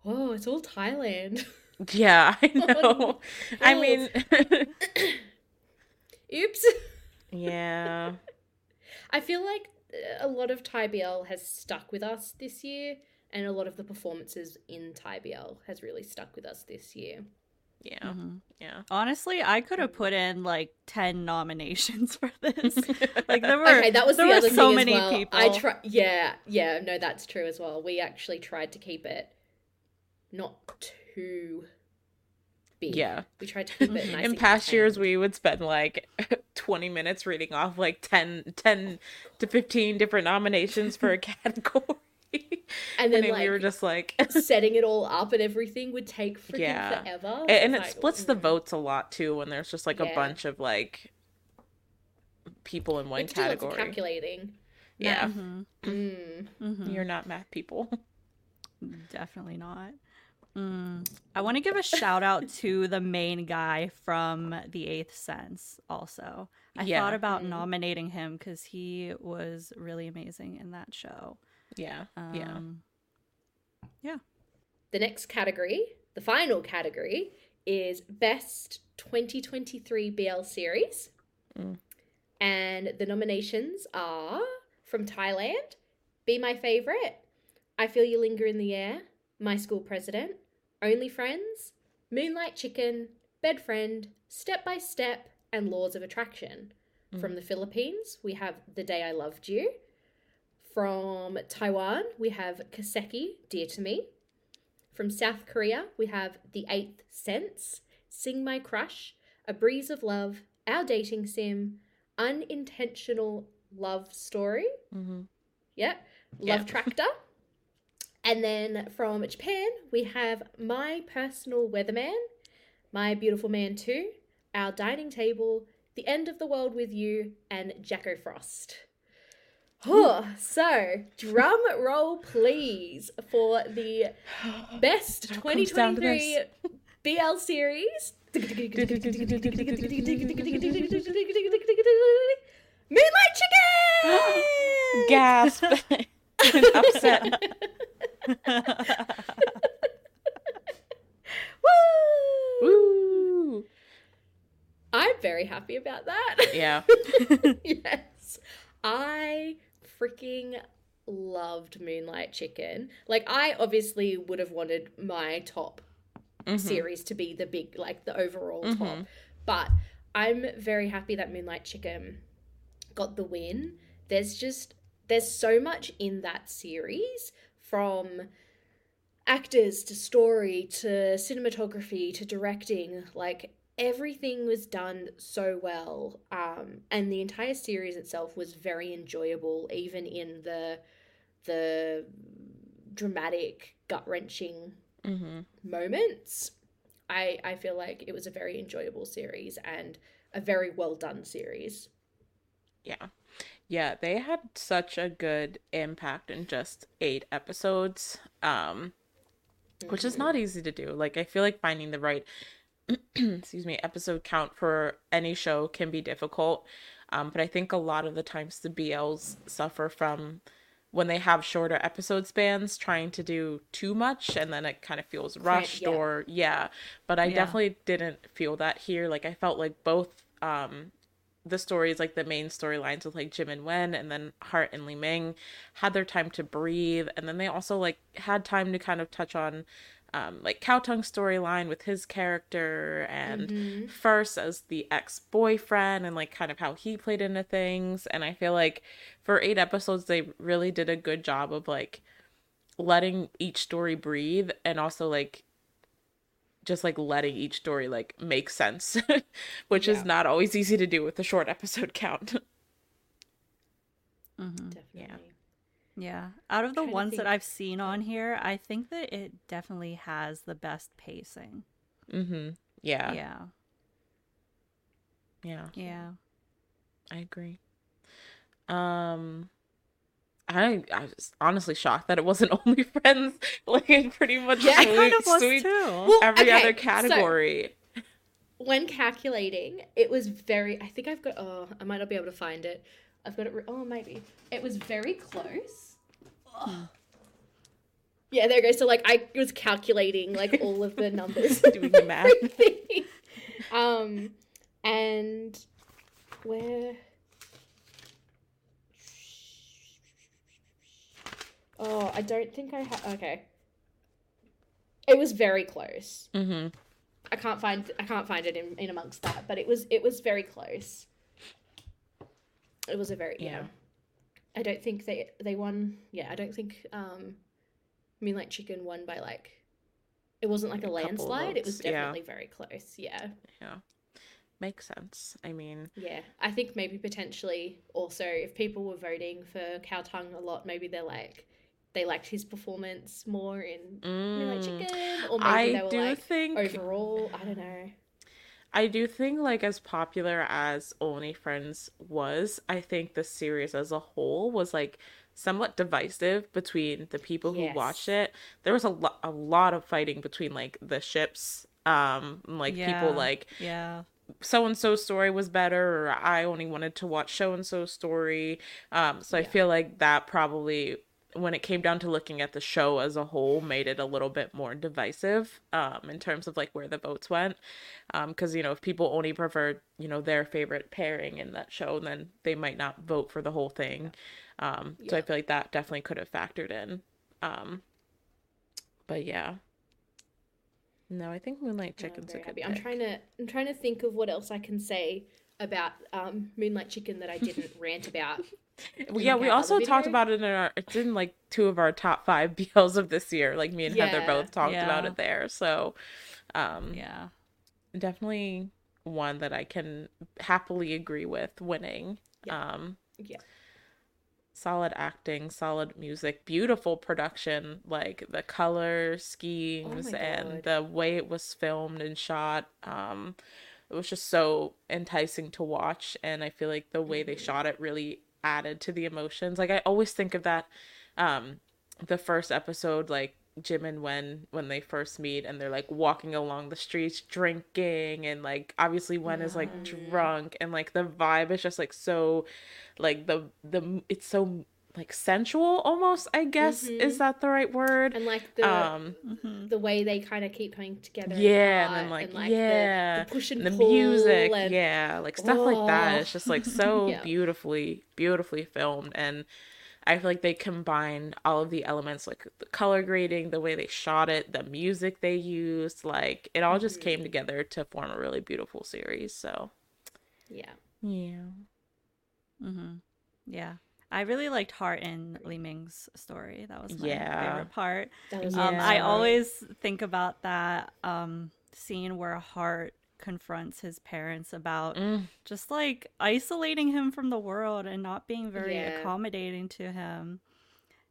oh, it's all Thailand. Yeah, I Oh, know. I mean, Oops. yeah. I feel like a lot of Thai BL has stuck with us this year, and a lot of the performances in Thai BL has really stuck with us this year. Yeah. Mhm. Yeah. Honestly, I could have put in like 10 nominations for this. like there were okay, that was there the were other so thing many as well. people. I try. Yeah, yeah. No, that's true as well. We actually tried to keep it not too big. Yeah. we tried to keep it nice. In past years, we would spend like 20 minutes reading off like 10, 10 to 15 different nominations for a category. And then then like we were just like, setting it all up and everything would take freaking Yeah. forever. and, and It's it like, splits the mm. votes a lot too when there's just like a bunch of like people in one have to do lots of category. calculating. Yeah. Mhm. Mm. Mhm. You're not math people. Definitely not. Mm. I want to give a shout out to the main guy from The Eighth Sense. Also, I Yeah. thought about Mhm. nominating him because he was really amazing in that show. Yeah. Um, yeah. yeah. The next category, the final category, is Best 2023 BL Series. Mm. And the nominations are from Thailand, Be My Favorite, I Feel You Linger in the Air, My School President, Only Friends, Moonlight Chicken, Bed Friend, Step by Step, and Laws of Attraction. From the Philippines, we have The Day I Loved You. From Taiwan, we have Kiseki, Dear to Me. From South Korea, we have The Eighth Sense, Sing My Crush, A Breeze of Love, Our Dating Sim, Unintentional Love Story. Mm-hmm. Yep. Love. Tractor. And then from Japan, we have My Personal Weatherman, My Beautiful Man 2, Our Dining Table, The End of the World with You, and Jack o' Frost. Oh, so, drum roll please for the best It all comes down to 2023 BL series. Moonlight Chicken! Gasp. upset. Woo! Woo. I'm very happy about that. Yeah. yes. I freaking loved Moonlight Chicken. Like, I obviously would have wanted my top Mhm. series to be the big, like, the overall top. Mhm. But I'm very happy that Moonlight Chicken got the win. There's just, there's so much in that series from actors to story to cinematography to directing like everything was done so well um and the entire series itself was very enjoyable even in the the dramatic gut-wrenching Mm-hmm. moments i i feel like it was a very enjoyable series and a very well done series Yeah. Yeah, they had such a good impact in just 8 episodes. Um which is not easy to do. Like I feel like finding the right excuse me, episode count for any show can be difficult. Um but I think a lot of the times the BLs suffer from when they have shorter episode spans trying to do too much and then it kind of feels rushed yeah. or yeah but i Yeah. definitely didn't feel that here like i felt like both um the stories like the main storylines with like jim and wen and then heart and li ming had their time to breathe and then they also like had time to kind of touch on um, like Khaotung's storyline with his character and first as the ex-boyfriend and like kind of how he played into things and i feel like for eight episodes they really did a good job of like letting each story breathe and also like just like letting each story like make sense which Yeah. is not always easy to do with a short episode count Mhm. definitely Yeah. Out of the ones that. I've seen on here, I think that it definitely has the best pacing. mm-hmm yeah Yeah. yeah Yeah. i agree um I I was honestly shocked that it wasn't only friends. Like it pretty much Yeah, I sweep- kind of was sweep too. Well, every okay, other so- category. when calculating, it was very. I think I've got. Oh, I might not be able to find it. I've got it. Re- oh, maybe it was very close. Ugh. Yeah, there goes. So like, I was calculating like all of the numbers, Doing the math. um, and where? Oh, I don't think I have. Okay. It was very close. mm-hmm. I can't find I can't find it in, in amongst that, but it was it was very close. It was a very yeah. Yeah. I don't think they they won. Yeah, I don't think um, Moonlight Chicken won by like. It wasn't like a, couple landslide. It was votes, yeah. definitely very close. Yeah, Yeah. Makes sense. I mean, yeah. I think maybe potentially also if people were voting for Khaotung a lot, maybe they're like they liked his performance more in Moonlight Mm. Chicken, or maybe I they were do like think- overall. I don't know. I do think like as popular as Only Friends was, I think the series as a whole was like somewhat divisive between the people who Yes. watched it. There was a lot a lot of fighting between like the ships um like Yeah. people like Yeah. So and so story was better or I only wanted to watch so and so story. Um so I feel like that probably when it came down to looking at the show as a whole made it a little bit more divisive um in terms of like where the votes went. Um cuz you know if people only preferred, you know, their favorite pairing in that show then they might not vote for the whole thing. Um so I feel like that definitely could have factored in. Um but yeah. No, I think Moonlight No, Chicken's a good. I'm trying to I'm trying to think of what else I can say about um, Moonlight Chicken that I didn't rant about. Well, yeah, we also talked about it in our it's in like two of our top five BLs of this year. Like me and Heather both talked about it there. So um Yeah. definitely one that I can happily agree with winning. Yeah. Um Yeah. solid acting, solid music, beautiful production, like the color schemes Oh and the way it was filmed and shot. Um it was just so enticing to watch and I feel like the way they Mm-hmm. shot it really added to the emotions. Like I always think of that um the first episode like Jim and Wen when they first meet and they're like walking along the streets drinking and like obviously Wen is like drunk and like the vibe is just like so like the the it's so like sensual almost I guess is that the right word Mm-hmm. And like the um the way they kind of keep coming together. yeah and then like, the- yeah the, push and the pull music and- yeah like stuff like that Oh. it's just like so Yeah. beautifully beautifully filmed and i feel like they combined all of the elements like the color grading the way they shot it the music they used like it all just Mm-hmm. came together to form a really beautiful series so Yeah. yeah Mm-hmm. Yeah. I really liked Heart and Li Ming's story. That was my Yeah. favorite part. Um, I always think about that um, scene where Heart confronts his parents about Mm. just like isolating him from the world and not being very Yeah. accommodating to him.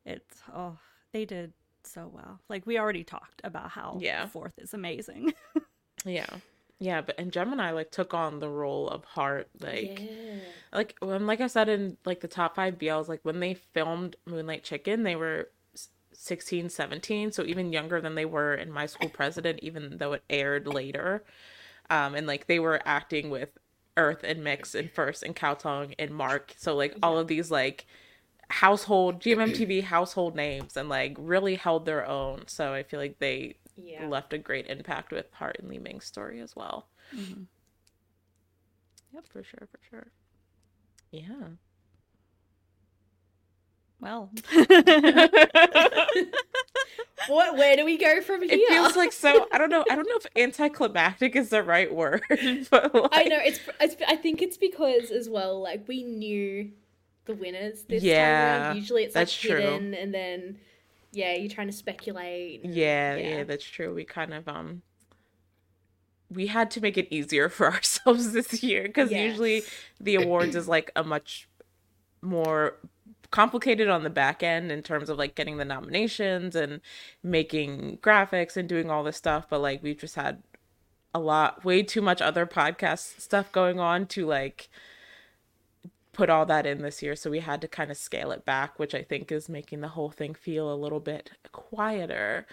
It's oh, they did so well. Like we already talked about how Yeah. Fourth is amazing. yeah yeah but and gemini like took on the role of heart like yeah. like when like i said in like the top five bls like when they filmed moonlight chicken they were s- 16 17 so even younger than they were in my school president even though it aired later. Um and like they were acting with earth and mix and first and Khaotung and mark. So like all of these like household gmmtv household names and like really held their own. So i feel like they Yeah. left a great impact with heart and li ming's story as well mm-hmm. yep for sure for sure yeah well, What? Where do we go from here? It feels like so. I don't know. I don't know if anticlimactic is the right word, but like, I know it's, it's. I think it's because as well, like we knew the winners this time Yeah, around. Usually it's like true. hidden, and then yeah, you're trying to speculate. and- Yeah, yeah, that's true. We kind of um, we had to make it easier for ourselves this year because Yes. usually the awards is like a much more complicated on the back end in terms of like getting the nominations and making graphics and doing all this stuff but like we've just had a lot way too much other podcast stuff going on to like put all that in this year, so we had to kind of scale it back, which I think is making the whole thing feel a little bit quieter.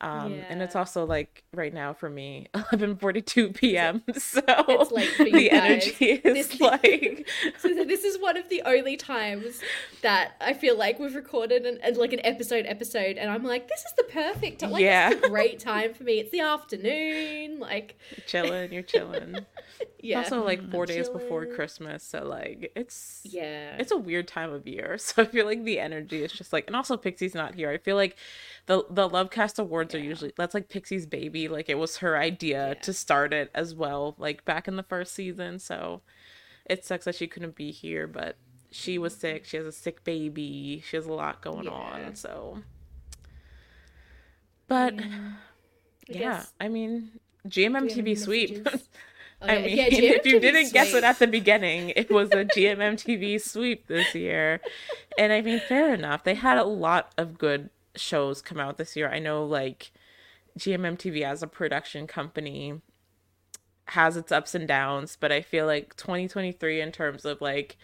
Um, and it's also like right now for me, 11:42 p.m. So It's late the guys. energy is This- like So this is one of the only times that I feel like we've recorded an, an- like an episode episode, and I'm like, this is the perfect time. Like, Yeah. this is a great time for me. It's the afternoon, like chilling, you're chilling. yeah, It's also like I'm four days before. Christmas, so like it's Yeah, it's a weird time of year. So I feel like the energy is just like, and also Pixie's not here. I feel like the the Lovecast Awards are usually that's like Pixie's baby. Like it was her idea to start it as well, like back in the first season. So it sucks that she couldn't be here, but she was sick. She has a sick baby. She has a lot going Yeah. on. So, but I yeah, guess- I mean, GMMTV sweep. Oh, I yeah, mean, yeah, if you didn't guess it at the beginning, it was a GMMTV sweep this year. And I mean, fair enough. They had a lot of good shows come out this year. I know, like, GMMTV as a production company has its ups and downs, but I feel like 2023, in terms of like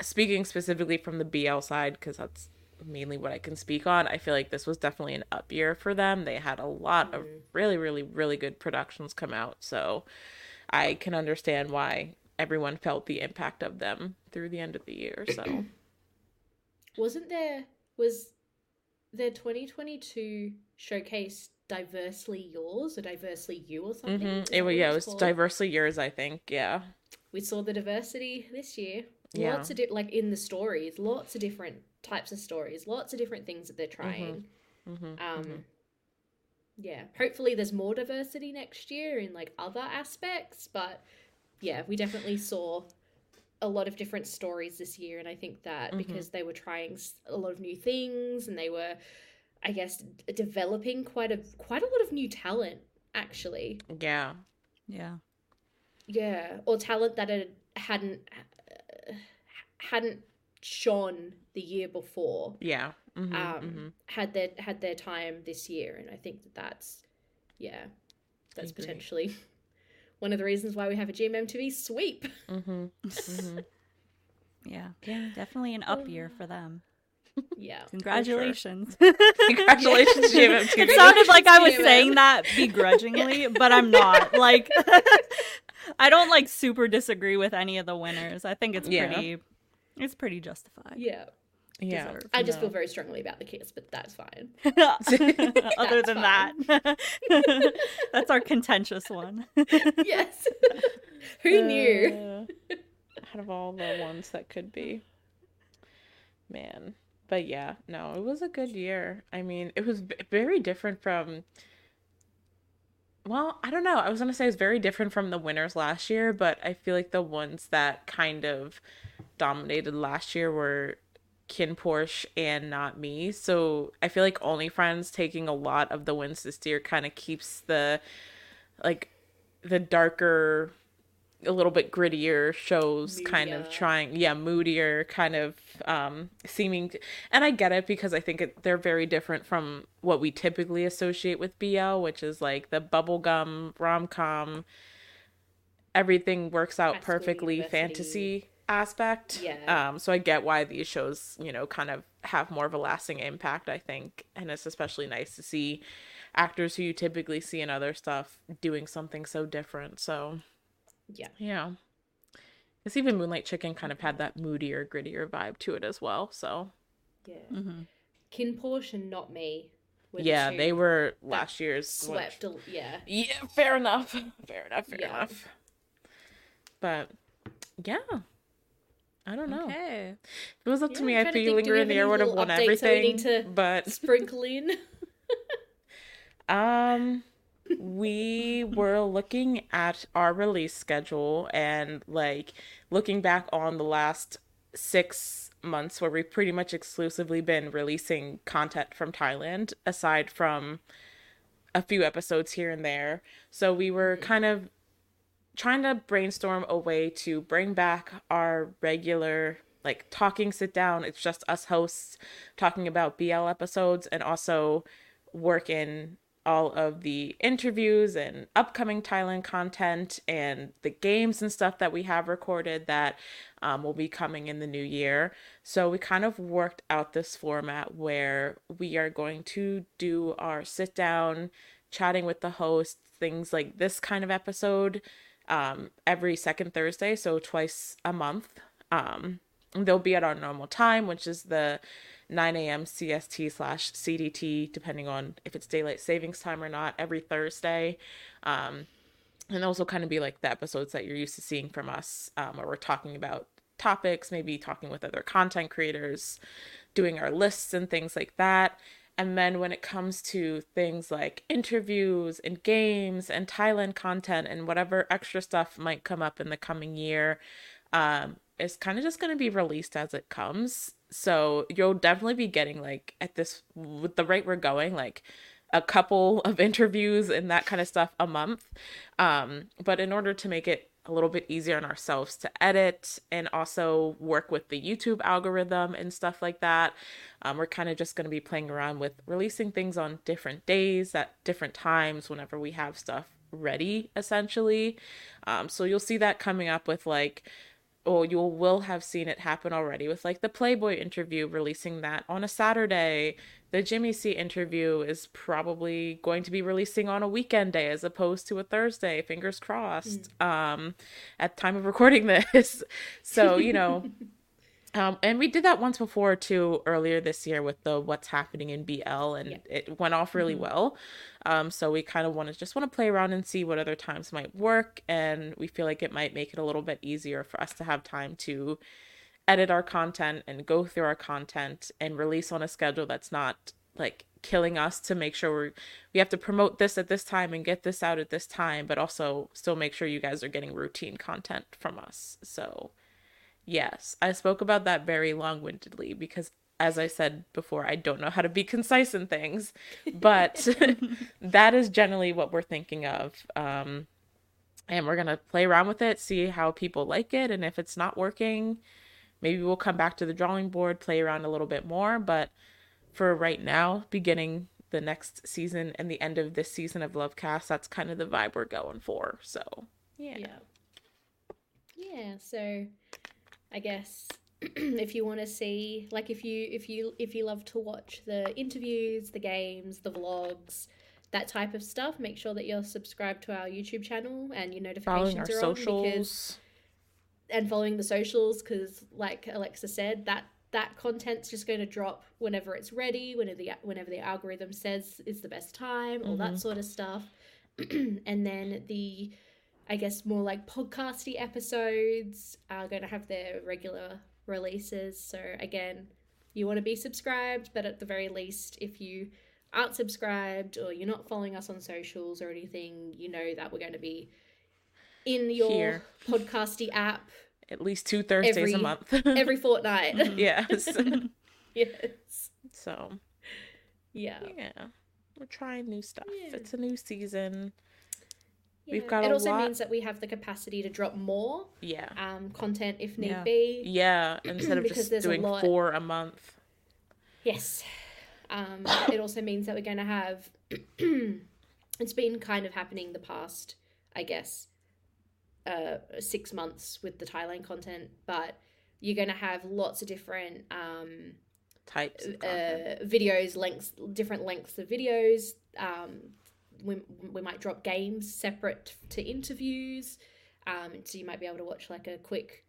speaking specifically from the BL side, because that's mainly what I can speak on, I feel like this was definitely an up year for them. They had a lot of mm-hmm. really, really, really good productions come out. So I can understand why everyone felt the impact of them through the end of the year. So Wasn't there was their 2022 showcase diversely yours or diversely you or something? Mhm. It was yeah, it was called? diversely yours, I think. Yeah. we saw the diversity this year. Yeah. Lots of di- like in the stories, lots of different types of stories, lots of different things that they're trying. Mhm, Um, yeah, hopefully there's more diversity next year in like other aspects, but yeah, we definitely saw a lot of different stories this year, and I think that Mm-hmm. because they were trying a lot of new things and they were, I guess, d- developing quite a quite a lot of new talent actually. Yeah. Yeah. Yeah, or talent that had hadn't uh, hadn't shone the year before. Yeah. mhm, Um, mhm. had their had their time this year, and I think that that's yeah, that's potentially one of the reasons why we have a GMMTV sweep. Mhm, mhm. Yeah. Definitely an up year for them. Yeah, for sure. Congratulations. Congratulations, GMMTV. It sounded like I was GMM. saying that begrudgingly, but I'm not. Like I don't like super disagree with any of the winners. I think it's Yeah. pretty it's pretty justified. Yeah, yeah. Deserved. I just No. feel very strongly about the kiss, but that's fine. Other That's than that. That's our contentious one. yes, who knew? Uh, out of all the ones that could be. Man. But yeah, no, it was a good year. I mean, it was v- very different from. Well, I don't know. I was going to say it's very different from the winners last year, but I feel like the ones that kind of dominated last year were KinnPorsche and Not Me. So I feel like Only Friends taking a lot of the wins this year kind of keeps the like the darker a little bit grittier shows kind of trying yeah moodier kind of um seeming and i get it because i think it, they're very different from what we typically associate with bl which is like the bubblegum rom-com everything works out perfectly fantasy aspect Yeah. um so i get why these shows you know kind of have more of a lasting impact i think and it's especially nice to see actors who you typically see in other stuff doing something so different so Yeah, yeah. It's even Moonlight Chicken kind of had that moodier, grittier vibe to it as well. So yeah. KinnPorsche and not me. were the yeah, they were last year's swept. Yeah, Yeah, fair enough. Fair enough. Fair Yeah. enough. But yeah, I don't know. Okay. If it was up to me, I feel to you think, linger in the air would have won everything. need to But sprinkle in. Um, we were looking at our release schedule and like looking back on the last six months where we've pretty much exclusively been releasing content from Thailand, aside from a few episodes here and there. So we were kind of trying to brainstorm a way to bring back our regular like talking sit down it's just us hosts talking about bl episodes and also work in all of the interviews and upcoming Thailand content and the games and stuff that we have recorded that um, will be coming in the new year. So we kind of worked out this format where we are going to do our sit down, chatting with the host, things like this kind of episode um, every second Thursday, so twice a month. Um, they'll be at our normal time, which is the 9 a.m. CST slash CDT, depending on if it's daylight savings time or not, every Thursday. Um, and those will kind of be like the episodes that you're used to seeing from us, um, where we're talking about topics, maybe talking with other content creators, doing our lists and things like that. And then when it comes to things like interviews and games and Thailand content and whatever extra stuff might come up in the coming year, um, it's kind of just going to be released as it comes. So you'll definitely be getting like at this with the rate we're going, like a couple of interviews and that kind of stuff a month. Um, but in order to make it a little bit easier on ourselves to edit and also work with the YouTube algorithm and stuff like that. Um, we're kind of just going to be playing around with releasing things on different days at different times whenever we have stuff ready, essentially. Um, so you'll see that coming up with like or you will have seen it happen already with like the Playboyy interview releasing that on a Saturday. The Jimmy Sea interview is probably going to be releasing on a weekend day as opposed to a Thursday, fingers crossed. Mm. Um at time of recording this. so, you know, Um, and we did that once before too earlier this year with the what's happening in BL, and yeah. it went off really mm-hmm. well. Um, so we kind of want to just want to play around and see what other times might work, and we feel like it might make it a little bit easier for us to have time to edit our content and go through our content and release on a schedule that's not like killing us to make sure we we have to promote this at this time and get this out at this time, but also still make sure you guys are getting routine content from us. So Yes, I spoke about that very long windedly because, as I said before, I don't know how to be concise in things, but that is generally what we're thinking of. Um, and we're going to play around with it, see how people like it, and if it's not working, maybe we'll come back to the drawing board, play around a little bit more. But for right now, beginning the next season and the end of this season of Lovecast, that's kind of the vibe we're going for. So, yeah. Yeah. Yeah, so I guess if you want to see like if you if you if you love to watch the interviews, the games, the vlogs, that type of stuff, make sure that you're subscribed to our YouTube channel and your notifications are socials. on because and following the socials because like Alexa said that that content's just going to drop whenever it's ready, whenever the whenever the algorithm says is the best time, all mm-hmm. that sort of stuff. and then the I guess more like podcasty episodes are going to have their regular releases. So again, you want to be subscribed, but at the very least, if you aren't subscribed or you're not following us on socials or anything, you know that we're going to be in your Here. podcasty app at least two Thursdays every, a month, every fortnight. Mm-hmm. yes, yes. So, yeah, yeah, we're trying new stuff. Yeah. It's a new season. Yeah. We've got it also lot... means that we have the capacity to drop more yeah um content if need yeah. be. Yeah, instead of just doing a four a month. Yes. Um it also means that we're going to have it's been kind of happening the past I guess uh 6 months with the Thailand content, but you're going to have lots of different um types of uh, videos lengths different lengths of videos um we, we might drop games separate to interviews. Um, so you might be able to watch like a quick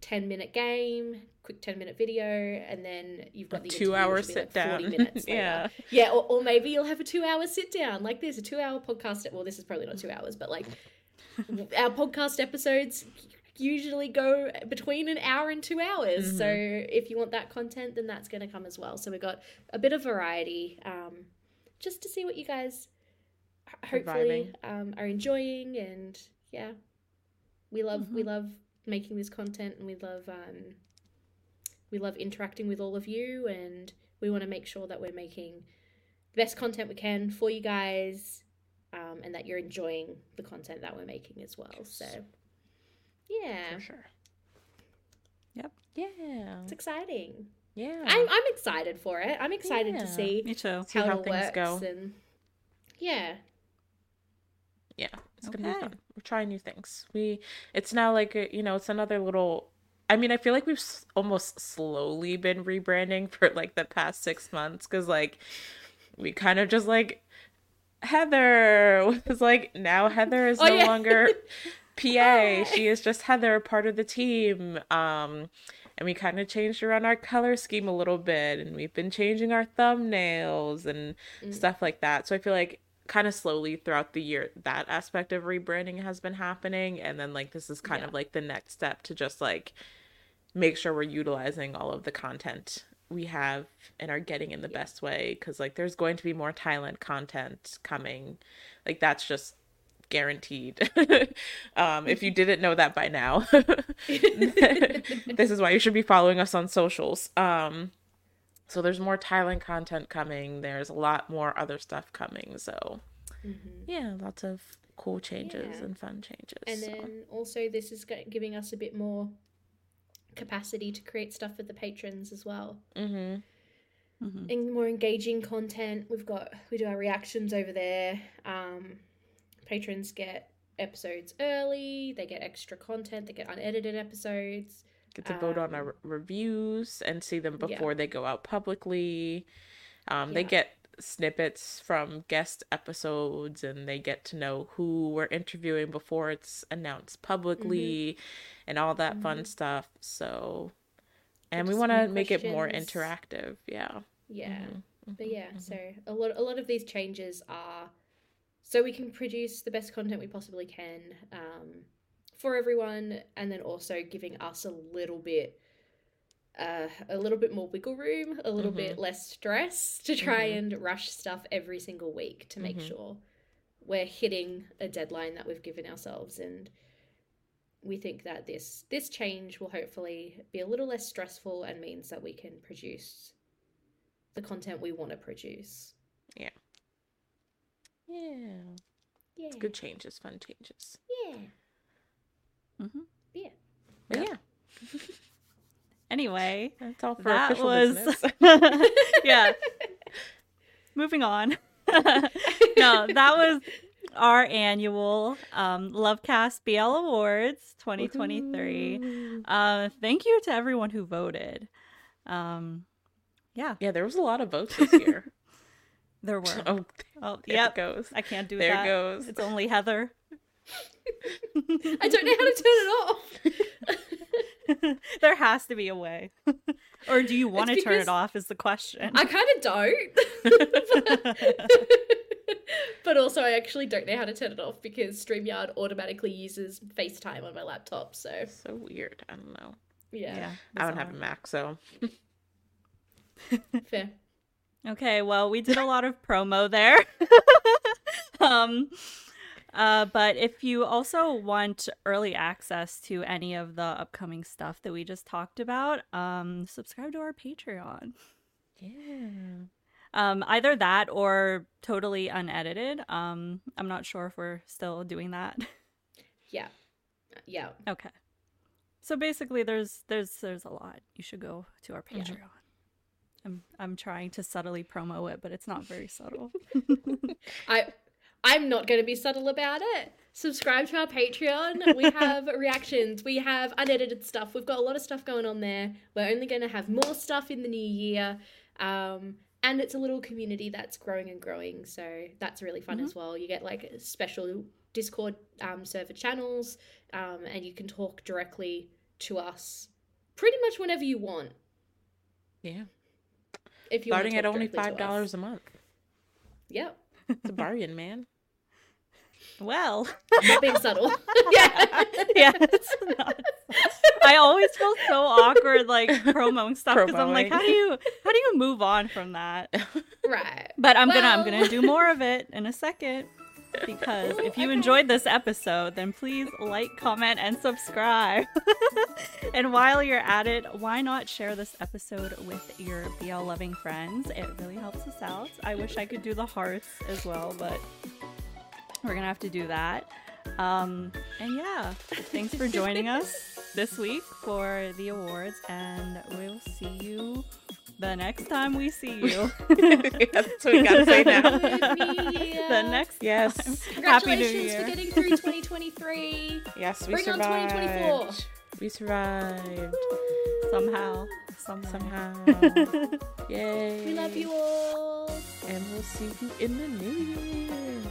10 minute game, quick 10 minute video, and then you've got the two hour sit like down. Minutes yeah. Yeah. Or, or maybe you'll have a two hour sit down. Like there's a two hour podcast. Well, this is probably not two hours, but like our podcast episodes usually go between an hour and two hours. Mm-hmm. So if you want that content, then that's going to come as well. So we've got a bit of variety um, just to see what you guys hopefully um, are enjoying and yeah. We love mm-hmm. we love making this content and we love um, we love interacting with all of you and we want to make sure that we're making the best content we can for you guys um, and that you're enjoying the content that we're making as well. So yeah. For sure. Yep. Yeah. It's exciting. Yeah. I'm, I'm excited for it. I'm excited yeah. to see me too. See how, how things go. and Yeah. Yeah, it's gonna be fun. We're trying new things. We it's now like a, you know it's another little. I mean, I feel like we've s- almost slowly been rebranding for like the past six months because like we kind of just like Heather was like now Heather is Oh, no yeah. longer PA. She is just Heather, part of the team. Um, and we kind of changed around our color scheme a little bit, and we've been changing our thumbnails and Mm. stuff like that. So I feel like kind of slowly throughout the year that aspect of rebranding has been happening, and then like this is kind Yeah. of like the next step to just like make sure we're utilizing all of the content we have and are getting in the best way because like there's going to be more Thailand content coming. Like that's just guaranteed. Um if you didn't know that by now this is why you should be following us on socials. Um so there's more Thailand content coming there's a lot more other stuff coming so yeah lots of cool changes Mm-hmm. Yeah. and fun changes And so. then also, this is giving us a bit more capacity to create stuff for the patrons as well. Mhm. And more engaging content. We've got we do our reactions over there. Um, patrons get episodes early. They get extra content. They get unedited episodes. Get to vote on our reviews and see them Um, yeah. before they go out publicly. Um, They get snippets from guest episodes and they get to know who we're interviewing before it's announced publicly Mm-hmm. and all that fun stuff. So, and we want to make it more interactive. Yeah. Yeah. Mm-hmm. But yeah, so a lot a lot of these changes are so we can produce the best content we possibly can um, for everyone, and then also giving us a little bit. Uh, a little bit more wiggle room, a little bit mm-hmm. less stress to try mm-hmm. and rush stuff every single week to make mm-hmm. sure we're hitting a deadline that we've given ourselves and we think that this this change will hopefully be a little less stressful and means that we can produce the content we want to produce. Yeah. Yeah. Yeah. It's good changes, fun changes. Yeah. Mhm. Yeah. But yeah, Anyway, that's all for that official was business. yeah. Moving on. no, that was our annual um, Lovecast BL Awards 2023. Uh, thank you to everyone who voted. Um, yeah, yeah, there was a lot of votes this year. there were. oh, Oh, there yep. it goes. I can't do that. There goes. It's only Heather. I don't know how to turn it off. there has to be a way. or do you want to turn it off? Is the question. I kind of don't. but also, I actually don't know how to turn it off because StreamYard automatically uses FaceTime on my laptop. So, So weird. I don't know. yeah, yeah. I don't have a. Mac, so fair. Okay, well, we did a lot of promo there. um uh but if you also want early access to any of the upcoming stuff that we just talked about, um subscribe to our Patreon. yeah. Um either that or totally unedited. Um I'm not sure if we're still doing that. Yeah, yeah. okay. So basically there's there's there's a lot. You should go to our Patreon. Yeah. I'm I'm trying to subtly promo it, but it's not very subtle. I I'm not going to be subtle about it. Subscribe to our Patreon. We have reactions. We have unedited stuff. We've got a lot of stuff going on there. We're only going to have more stuff in the new year. Um, and it's a little community that's growing and growing. So that's really fun as well. You get like special Discord um, server channels, um, and you can talk directly to us pretty much whenever you want. Yeah. If you Starting at only five dollars a month. Yep. It's a bargain, man. well, Not being subtle. yeah. yeah, it's not. I always feel so awkward like promoting stuff because I'm like, how do you how do you move on from that? Right. But I'm gonna I'm gonna do more of it in a second. Because if you enjoyed this episode, then please like, comment, and subscribe. and while you're at it, why not share this episode with your BL loving friends? It really helps us out. I wish I could do the hearts as well, but we're gonna have to do that. Um, and yeah, thanks for joining us this week for the awards, and we'll see you the next time we see you. That's what we gotta say now. the next Yes. time. Happy New Congratulations Year. for getting through 2023. Yes, we Bring on survived. 2024. We survived Somehow. Somehow. somehow. Yay. We love you all. And we'll see you in the new year.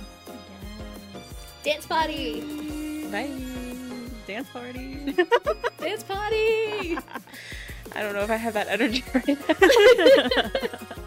Dance party. Bye. Dance party. Dance party. I don't know if I have that energy right now.